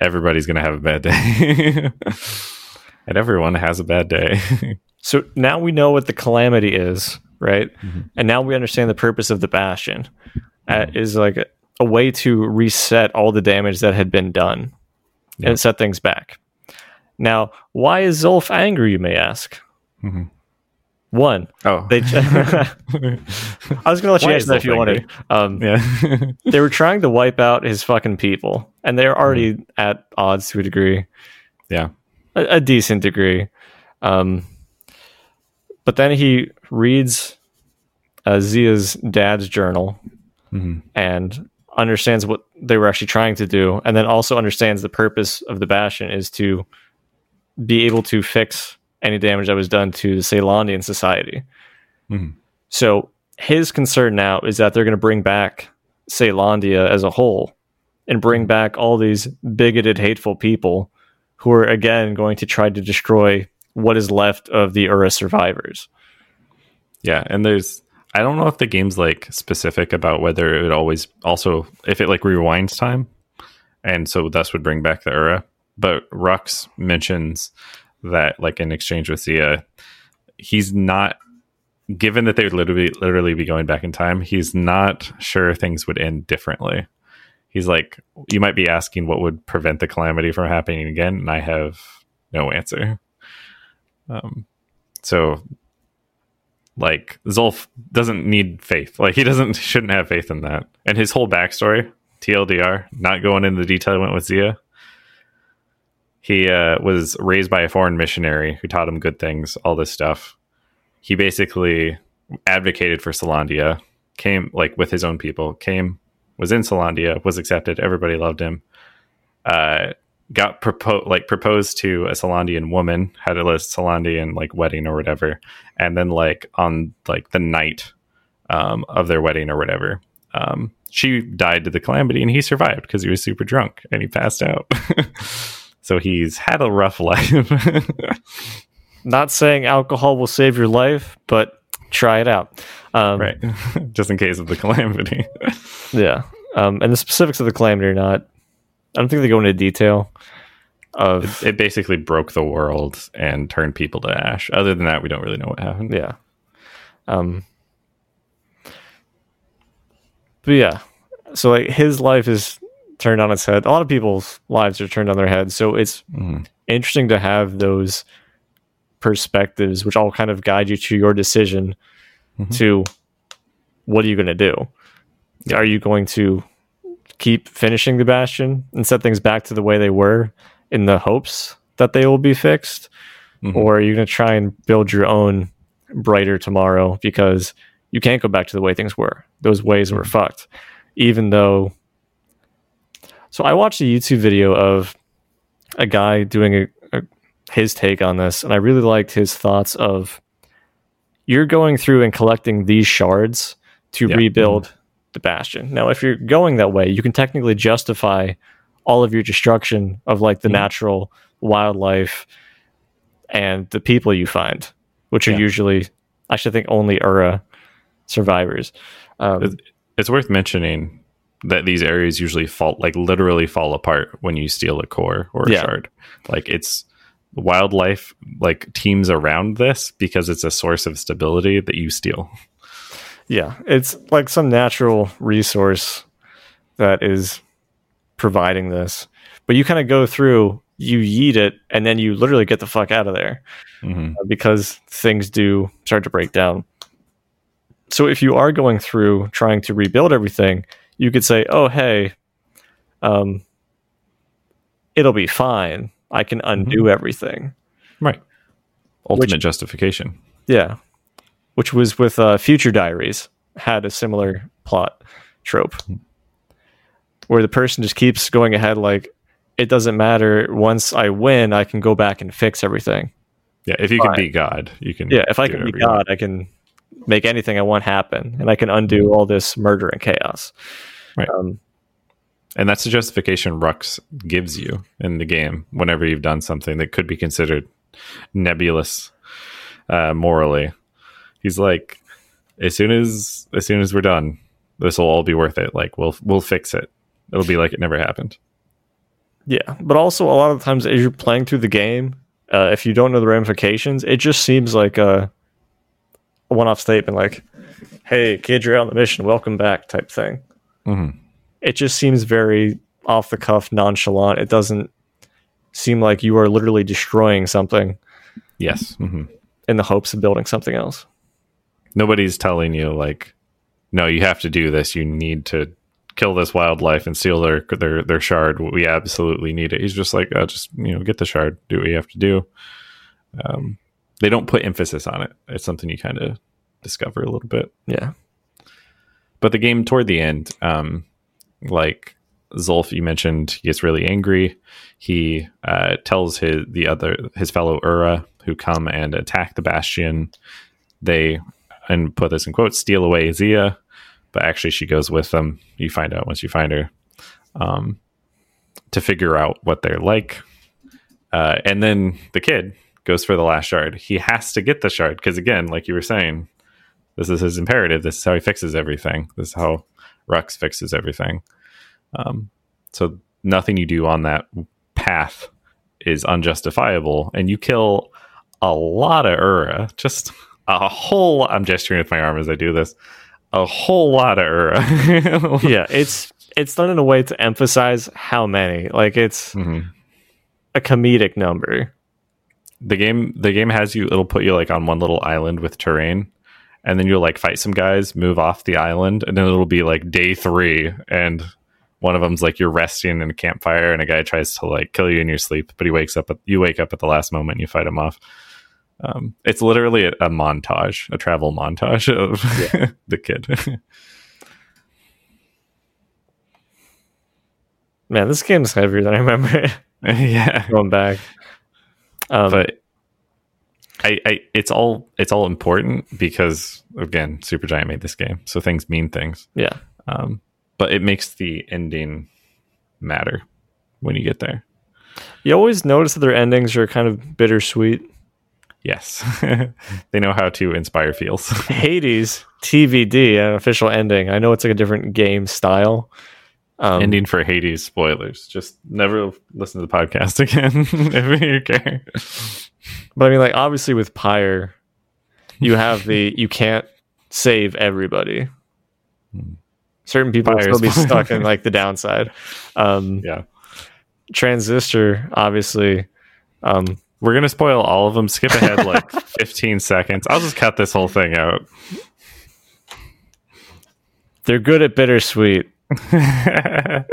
everybody's gonna have a bad day, and everyone has a bad day. So now we know what the calamity is, right? Mm-hmm. And now we understand the purpose of the bastion uh, is like a, a way to reset all the damage that had been done Yeah. and set things back. Now, why is Zulf angry? You may ask. Mhm. One, oh, they. I was going to let you answer that if you wanted. Um, yeah, they were trying to wipe out his fucking people, and they're already at odds to a degree. yeah, a, a decent degree. Um, but then he reads uh, Zia's dad's journal Mhm. and understands what they were actually trying to do, and then also understands the purpose of the Bastion is to be able to fix any damage that was done to the Caelondian society. Mhm. So his concern now is that they're going to bring back Caelondia as a whole and bring back all these bigoted, hateful people who are again going to try to destroy what is left of the Ura survivors. yeah. And there's I don't know if the game's like specific about whether it would always also if it like rewinds time, and so thus would bring back the Ura. But Rucks mentions that like in exchange with Zia, he's not given that they would literally literally be going back in time. He's not sure things would end differently. He's like, you might be asking what would prevent the calamity from happening again, and I have no answer. Um, so like Zulf doesn't need faith. Like he doesn't shouldn't have faith in that. And his whole backstory, TLDR, not going into the detail he went with Zia. He uh, was raised by a foreign missionary who taught him good things, all this stuff. He basically advocated for Caelondia, came like with his own people, came, was in Caelondia, was accepted, everybody loved him. Uh, got proposed like proposed to a Caelondian woman, had a Caelondian like wedding or whatever, and then like on like the night um, of their wedding or whatever, um, she died to the calamity, and he survived because he was super drunk and he passed out. so he's had a rough life. Not saying alcohol will save your life, but try it out. Um, right, just in case of the calamity. Yeah. Um, and the specifics of the calamity are not. I don't think they go into detail of. it basically broke the world and turned people to ash. Other than that, we don't really know what happened. Yeah. Um. But yeah, so like his life is turned on its head. A lot of people's lives are turned on their head. So it's Mhm. interesting to have those perspectives, which all kind of guide you to your decision Mhm. to what are you going to do? Are you going to keep finishing the bastion and set things back to the way they were in the hopes that they will be fixed? Mhm. Or are you going to try and build your own brighter tomorrow because you can't go back to the way things were? Those ways were fucked. Even though. So I watched a YouTube video of a guy doing a, a, his take on this, and I really liked his thoughts of you're going through and collecting these shards to Yeah. rebuild the bastion. Now, if you're going that way, you can technically justify all of your destruction of like the Mhm. natural wildlife and the people you find, which are Yeah. usually, I should think, only Ura survivors. Um, It's worth mentioning that these areas usually fall like literally fall apart when you steal a core or a Yeah. shard. Like it's wildlife like teams around this because it's a source of stability that you steal. yeah, it's like some natural resource that is providing this. But you kind of go through, you yeet it, and then you literally get the fuck out of there. Mhm. uh, because things do start to break down. So if you are going through trying to rebuild everything, you could say, "Oh, hey, um, it'll be fine. I can undo everything." Right. Ultimate justification. Yeah, which was with uh, Future Diaries had a similar plot trope, where the person just keeps going ahead like it doesn't matter. Once I win, I can go back and fix everything. Yeah, if you Fine. can be God, you can. Yeah, if I can be whatever you want. God, I can make anything I want happen, and I can undo all this murder and chaos. Right. Um, And that's the justification Rucks gives you in the game whenever you've done something that could be considered nebulous uh, morally. He's like, as soon as as soon as we're done, this will all be worth it. Like we'll we'll fix it. It'll be like it never happened. yeah, but also a lot of the times as you're playing through the game, uh, if you don't know the ramifications, it just seems like a, a one-off statement, like, "Hey, kid, you're on the mission. Welcome back," type thing. Mhm. It just seems very off the cuff, nonchalant. It doesn't seem like you are literally destroying something Yes. hmm in the hopes of building something else. Nobody's telling you like, no, you have to do this. You need to kill this wildlife and steal their their their shard. We absolutely need it. He's just like, uh, just you know, get the shard. Do what you have to do. Um, they don't put emphasis on it. It's something you kind of discover a little bit. Yeah, But the game toward the end, um, like Zulf, you mentioned, he gets really angry. He uh, tells his the other his fellow Ura who come and attack the Bastion. They and put this in quotes steal away Zia, but actually she goes with them. You find out once you find her um, to figure out what they're like. Uh, and then the kid goes for the last shard. He has to get the shard because, again, like you were saying, this is his imperative. This is how he fixes everything. This is how Rucks fixes everything. Um, so nothing you do on that path is unjustifiable, and you kill a lot of Ura. Just a whole. I'm gesturing with my arm as I do this. A whole lot of Ura. yeah, it's it's done in a way to emphasize how many. Like it's Mhm. a comedic number. The game the game has you it'll put you like on one little island with terrain and then you'll like fight some guys move off the island and then it'll be like day three and one of them's like you're resting in a campfire and a guy tries to like kill you in your sleep but he wakes up at, you wake up at the last moment and you fight him off. Um, it's literally a, a montage a travel montage of the kid. Man, this game's heavier than I remember. Yeah. Going back. Um, but I, I it's all it's all important because again supergiant made this game so things mean things yeah, um, but it makes the ending matter when you get there. you always notice that their endings are kind of bittersweet. Yes, they know how to inspire feels. Hades TVD, an official ending. I know it's like a different game style. Um, ending for Hades spoilers. Just never listen to the podcast again if you care. But I mean, like obviously with Pyre, you have the you can't save everybody. Certain people will still be stuck in like the downside. Um, Yeah, Transistor, obviously, um, we're gonna spoil all of them. Skip ahead like 15 seconds. I'll just cut this whole thing out. they're good at bittersweet. They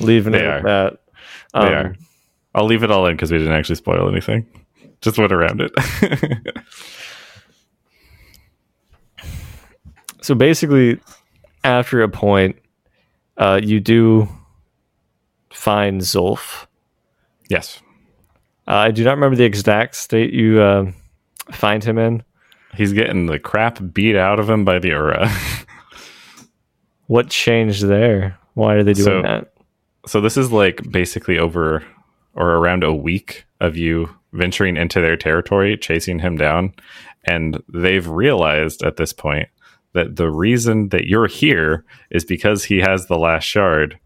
Leaving it They at are. that. Um, are. I'll leave it all in because we didn't actually spoil anything. Just went around it. So basically, after a point, uh, you do find Zulf. yes, Uh, I do not remember the exact state you uh, find him in. he's getting the crap beat out of him by the Ura. What changed there? Why are they doing So- that? so this is like basically over or around a week of you venturing into their territory chasing him down and they've realized at this point that the reason that you're here is because he has the last shard,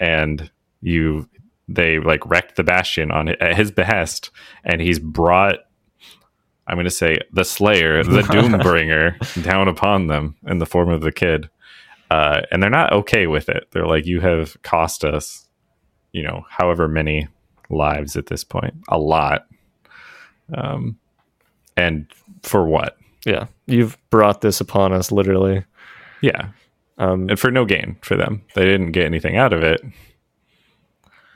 and you they like wrecked the bastion on at his behest, and he's brought. I'm going to say the Slayer, the Doombringer, down upon them in the form of the kid, uh, and they're not okay with it. They're like, "You have cost us, you know, however many lives at this point, a lot." Um, and for what? Yeah, you've brought this upon us, literally. Yeah, Um, and for no gain for them. They didn't get anything out of it.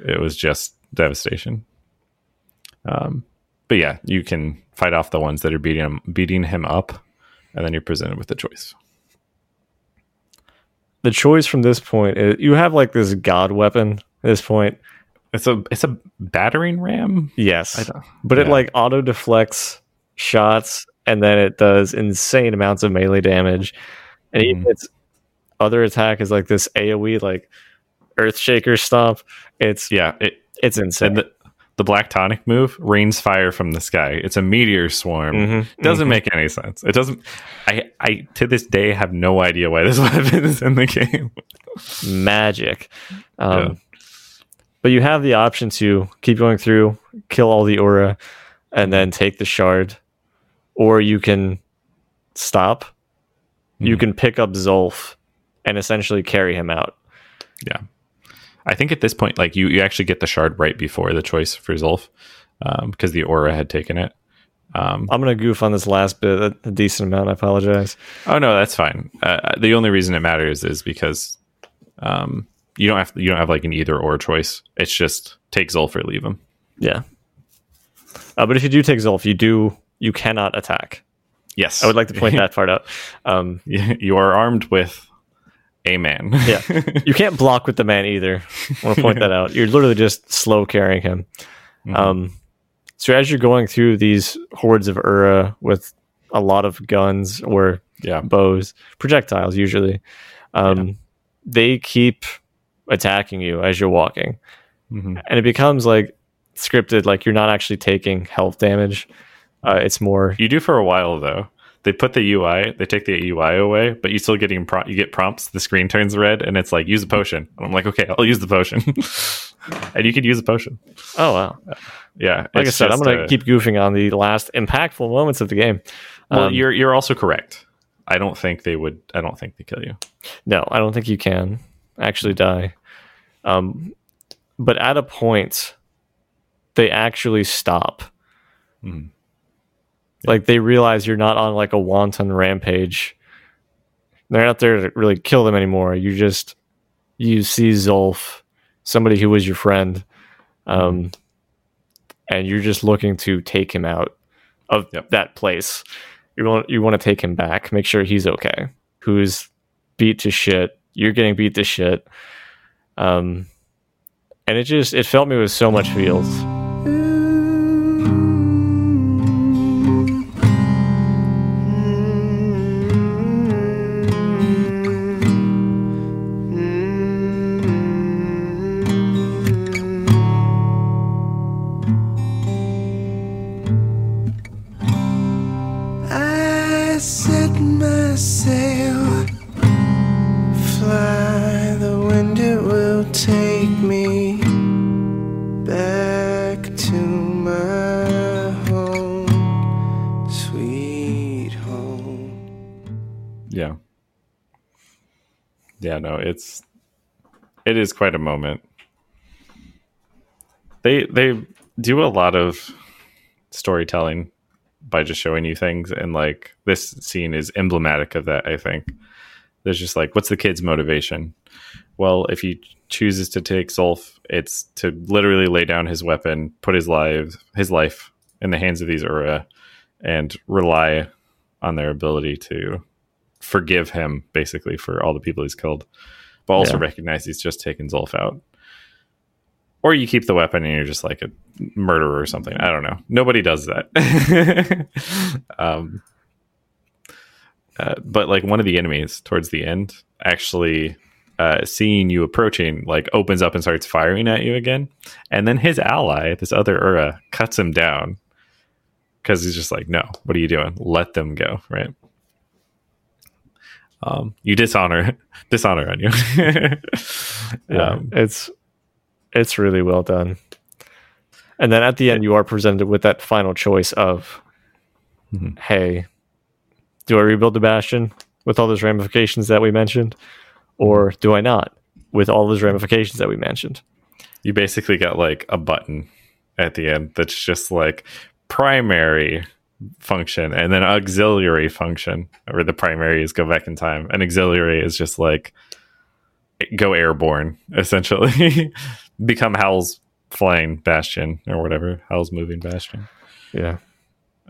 It was just devastation. Um, but yeah, you can fight off the ones that are beating him, beating him up, and then you're presented with a choice. The choice from this point is you have like this god weapon at this point. It's a it's a battering ram. Yes, but it like auto deflects shots, and then it does insane amounts of melee damage. And even Mhm. its other attack is like this AOE like Earthshaker stomp. It's Yeah, it, it's insane. and the the black tonic move rains fire from the sky. It's a meteor swarm. Mhm, It doesn't make any sense. It doesn't. I I to this day have no idea why this weapon is in the game. magic. Um, Yeah. But you have the option to keep going through, kill all the Ura, and then take the shard, or you can stop. You Mhm. can pick up Zulf and essentially carry him out. Yeah. I think at this point, like you, you actually get the shard right before the choice for Zulf, because the Ura had taken it. Um, I'm gonna goof on this last bit a, a decent amount. I apologize. oh no, that's fine. Uh, the only reason it matters is because um, you don't have you don't have like an either or choice. It's just take Zulf or leave him. Yeah. Uh, but if you do take Zulf, you do you cannot attack. Yes, I would like to point that part out. Um, you are armed with a man. Yeah. you can't block with the man either. I want to point that out. You're literally just slow carrying him. Mhm. Um, so as you're going through these hordes of Ura with a lot of guns or yeah. bows, projectiles usually, um, they keep attacking you as you're walking, hmm and it becomes like scripted. Like you're not actually taking health damage. Uh, it's more You do for a while though. They put the UI, they take the UI away, but you still getting pro- you get prompts. The screen turns red, and it's like use a potion. And I'm like, okay, I'll use the potion, and you can use a potion. oh wow. Yeah, Like I said, I'm gonna a- keep goofing on the last impactful moments of the game. Well, Um, you're you're also correct. I don't think they would. I don't think they kill you. No, I don't think you can actually die. Um, but at a point, they actually stop. Like they realize you're not on like a wanton rampage. They're not there to really kill them anymore. You just you see Zulf, somebody who was your friend, um, and you're just looking to take him out of Yep. that place. You want you want to take him back, make sure he's okay. Who's beat to shit. You're getting beat to shit. Um, and it just it felt me with so much feels. Is quite a moment. They they do a lot of storytelling by just showing you things and like this scene is emblematic of that i think. There's just like what's the kid's motivation? Well if he chooses to take Zulf, it's to literally lay down his weapon put his life his life in the hands of these ura and rely on their ability to forgive him basically for all the people he's killed but also Yeah. recognize he's just taken Zulf out or you keep the weapon and you're just like a murderer or something. I don't know. Nobody does that. um, uh, but like one of the enemies towards the end actually uh, seeing you approaching like opens up and starts firing at you again and then his ally this other ura cuts him down because he's just like no what are you doing let them go right Um, you dishonor dishonor on you. Yeah, Um, it's it's really well done. And then at the end, you are presented with that final choice of, Mhm. hey, do I rebuild the bastion with all those ramifications that we mentioned, or do I not with all those ramifications that we mentioned? you basically got like a button at the end that's just like primary function and then auxiliary function or the primary is go back in time and auxiliary is just like go airborne essentially become howl's flying bastion or whatever howl's moving bastion Yeah,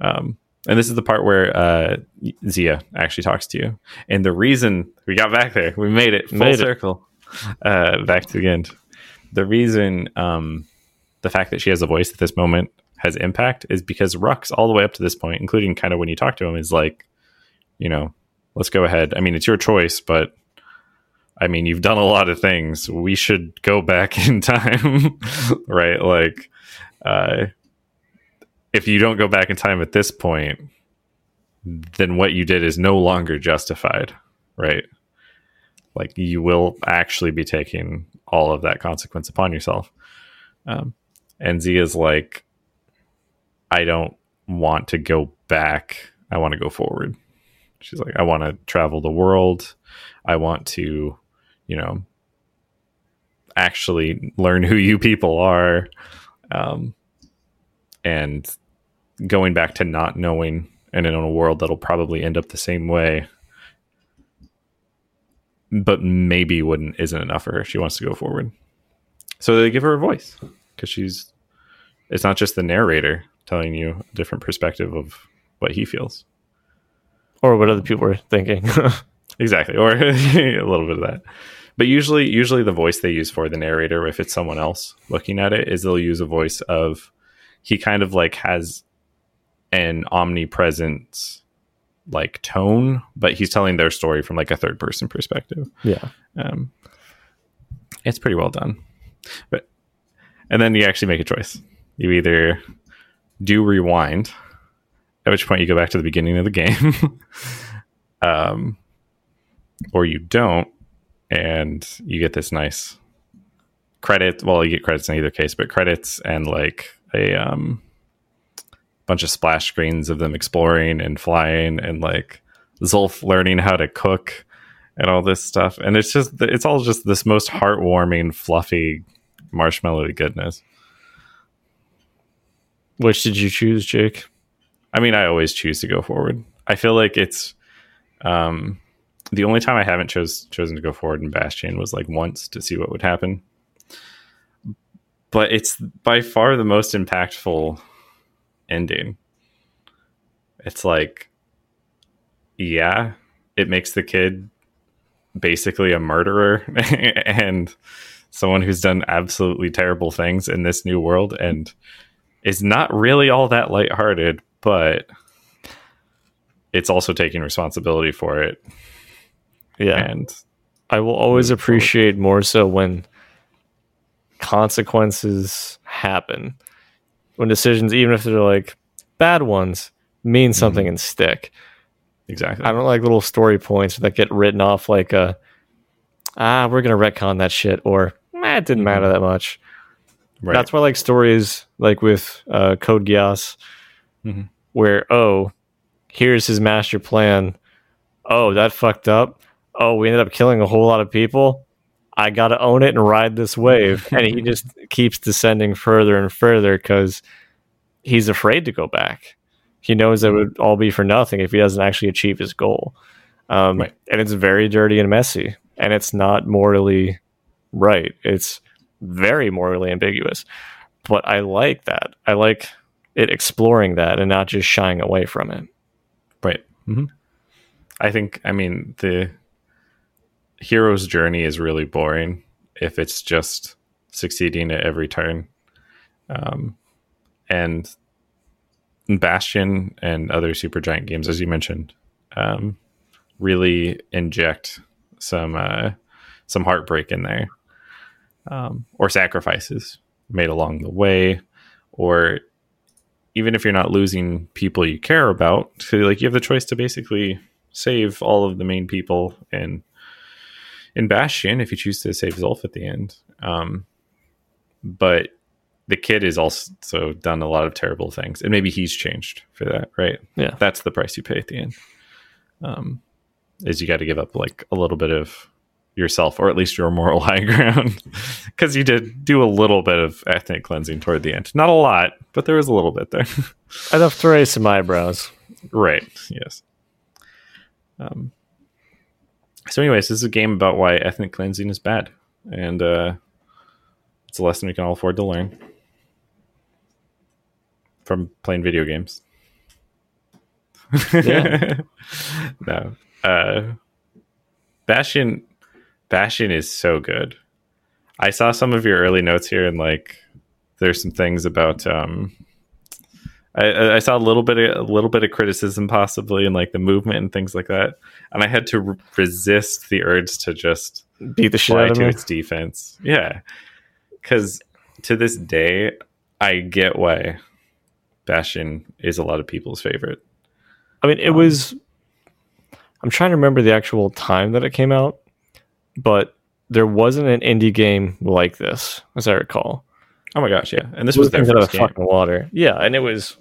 um, and this is the part where uh, Zia actually talks to you. And the reason we got back there, we made it full Made it. circle, uh, back to the end. The reason um, the fact that she has a voice at this moment has impact is because Rucks, all the way up to this point, including kind of when you talk to him, is like, you know, let's go ahead. I mean, it's your choice, but I mean, you've done a lot of things. We should go back in time, right? Like, uh, if you don't go back in time at this point, then what you did is no longer justified, right? Like you will actually be taking all of that consequence upon yourself. Um, and Z is like, I don't want to go back. I want to go forward. She's like, I want to travel the world. I want to, you know, actually learn who you people are. Um, and going back to not knowing and in a world that'll probably end up the same way but maybe wouldn't isn't enough for her she wants to go forward so they give her a voice because she's it's not just the narrator telling you a different perspective of what he feels. Or what other people are thinking. exactly or a little bit of that. But usually usually the voice they use for the narrator if it's someone else looking at it is they'll use a voice of he kind of like has an omnipresent like tone but he's telling their story from like a third person perspective. Yeah, um it's pretty well done. But and then you actually make a choice. You either do rewind at which point you go back to the beginning of the game um or you don't and you get this nice credit well you get credits in either case but credits and like a um bunch of splash screens of them exploring and flying and like Zulf learning how to cook and all this stuff. And it's just it's all just this most heartwarming fluffy marshmallowy goodness which did you choose, Jake? I mean, I always choose to go forward. I feel like it's um, the only time I haven't chose chosen to go forward in Bastion was like once to see what would happen. But it's by far the most impactful ending. It's like, yeah, it makes the kid basically a murderer and someone who's done absolutely terrible things in this new world and is not really all that lighthearted, but it's also taking responsibility for it. Yeah, And I will always appreciate more so when consequences happen. When decisions, even if they're like bad ones, mean something and stick. exactly. I don't like little story points that get written off like a ah, we're gonna retcon that shit or eh, it didn't matter that much. Right. That's why like stories like with uh, Code Geass, Mhm. where oh, here's his master plan. Oh, that fucked up. Oh, we ended up killing a whole lot of people. I gotta own it and ride this wave, and he just keeps descending further and further because he's afraid to go back. He knows it would all be for nothing if he doesn't actually achieve his goal. Um, Right. And it's very dirty and messy, and it's not morally right. It's very morally ambiguous. But I like that. I like it exploring that and not just shying away from it. Right. hmm I think, I mean, the hero's journey is really boring if it's just succeeding at every turn. Um, and Bastion and other Supergiant games, as you mentioned, um, really inject some uh, some heartbreak in there, um, or sacrifices made along the way, or even if you're not losing people you care about, so like you have the choice to basically save all of the main people and in Bastion if you choose to save Zulf at the end. Um, but the kid has also done a lot of terrible things, and maybe he's changed for that, right? Yeah. that's the price you pay at the end. Um, is you got to give up like a little bit of yourself, or at least your moral high ground, because you did do a little bit of ethnic cleansing toward the end. Not a lot, but there was a little bit there. Enough to raise some eyebrows. right? Yes. Um. So, anyways, this is a game about why ethnic cleansing is bad, and uh, it's a lesson we can all afford to learn from playing video games. Yeah. no. Uh, Bastion, Bastion is so good. I saw some of your early notes here, and like, there's some things about. Um, I, I saw a little bit, of, a little bit of criticism, possibly, and like the movement and things like that, and I had to re- resist the urge to just Beat the shit fly out of to me. its defense. Yeah, because to this day, I get why Bastion is a lot of people's favorite. I mean, it was. I'm trying to remember the actual time that it came out, but there wasn't an indie game like this, as I recall. Oh my gosh, yeah, and this was Blew their first the game. fucking water. Yeah, and it was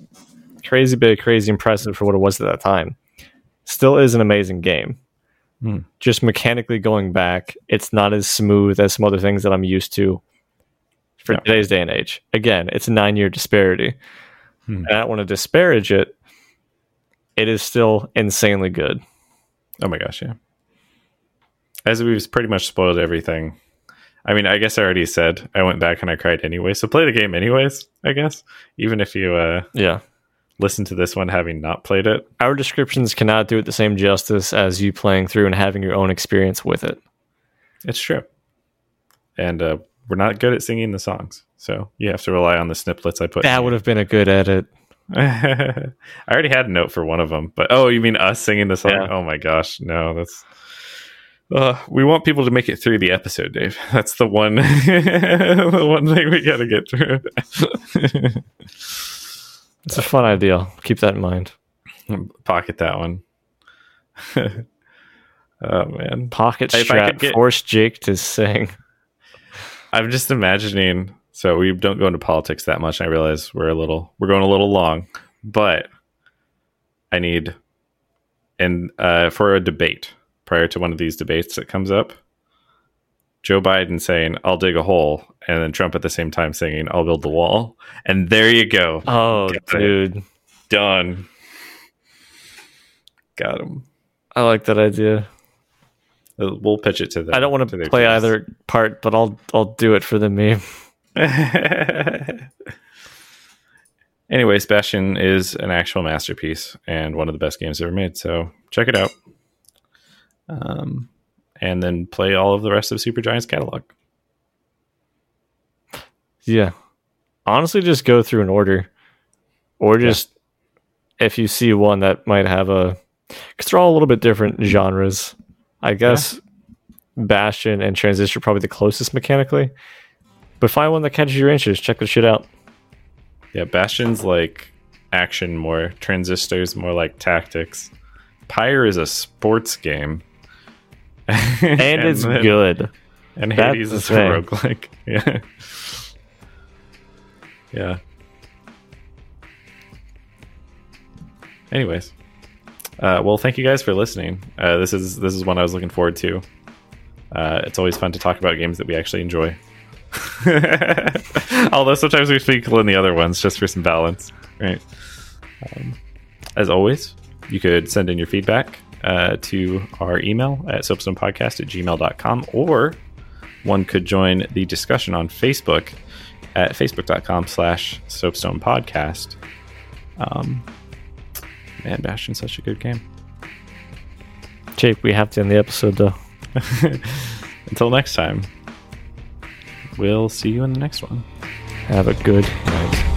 crazy big, crazy impressive for what it was at that time. Still is an amazing game. Hmm. Just mechanically going back, it's not as smooth as some other things that I'm used to for No. today's day and age. Again, it's a nine year disparity. Hmm. And I don't want to disparage it. It is still insanely good. Oh my gosh, yeah. As we've pretty much spoiled everything. I mean, I guess I already said I went back and I cried anyway. So play the game anyways, I guess. Even if you uh, Yeah. listen to this one having not played it. Our descriptions cannot do it the same justice as you playing through and having your own experience with it. It's true. And uh, we're not good at singing the songs. So you have to rely on the snippets I put. That would have been a good edit. I already had a note for one of them, but oh, you mean us singing the song? Yeah. Oh my gosh, no, that's. Uh, we want people to make it through the episode, Dave. That's the one, the one thing we got to get through. It's a fun idea. Keep that in mind. Pocket that one. oh man, Pocket If strap. get- Force Jake to sing. I'm just imagining. So we don't go into politics that much. I realize we're a little, we're going a little long, but I need, and uh, for a debate prior to one of these debates that comes up, Joe Biden saying, "I'll dig a hole," and then Trump at the same time saying, "I'll build the wall," and there you go, Oh, Got it. dude. done. Got him. I like that idea. Uh, We'll pitch it to them. I don't want to to play teams. either part, but I'll I'll do it for the meme. Anyway, Bastion is an actual masterpiece and one of the best games ever made. So check it out. Um, and then play all of the rest of Supergiant's catalog. Yeah. Honestly, just go through an order, or just if you see one that might have a, because they're all a little bit different genres. I guess Bastion and Transistor are probably the closest mechanically, but find one that catches your interest. Check the shit out. Yeah, Bastion's like action more, Transistor's more like tactics. Pyre is a sports game. And, it's then- good. And That's Hades is a roguelike. Yeah. yeah. Anyways. Uh, well, thank you guys for listening. Uh, this is this is one I was looking forward to. Uh, it's always fun to talk about games that we actually enjoy. Although sometimes we speak in the other ones just for some balance, right? Um, as always, you could send in your feedback uh, to our email at soapstonepodcast at gmail.com or one could join the discussion on Facebook at facebook.com slash soapstone podcast. Um, man, Bastion's such a good game. Jake, we have to end the episode though. Until next time, we'll see you in the next one. Have a good night.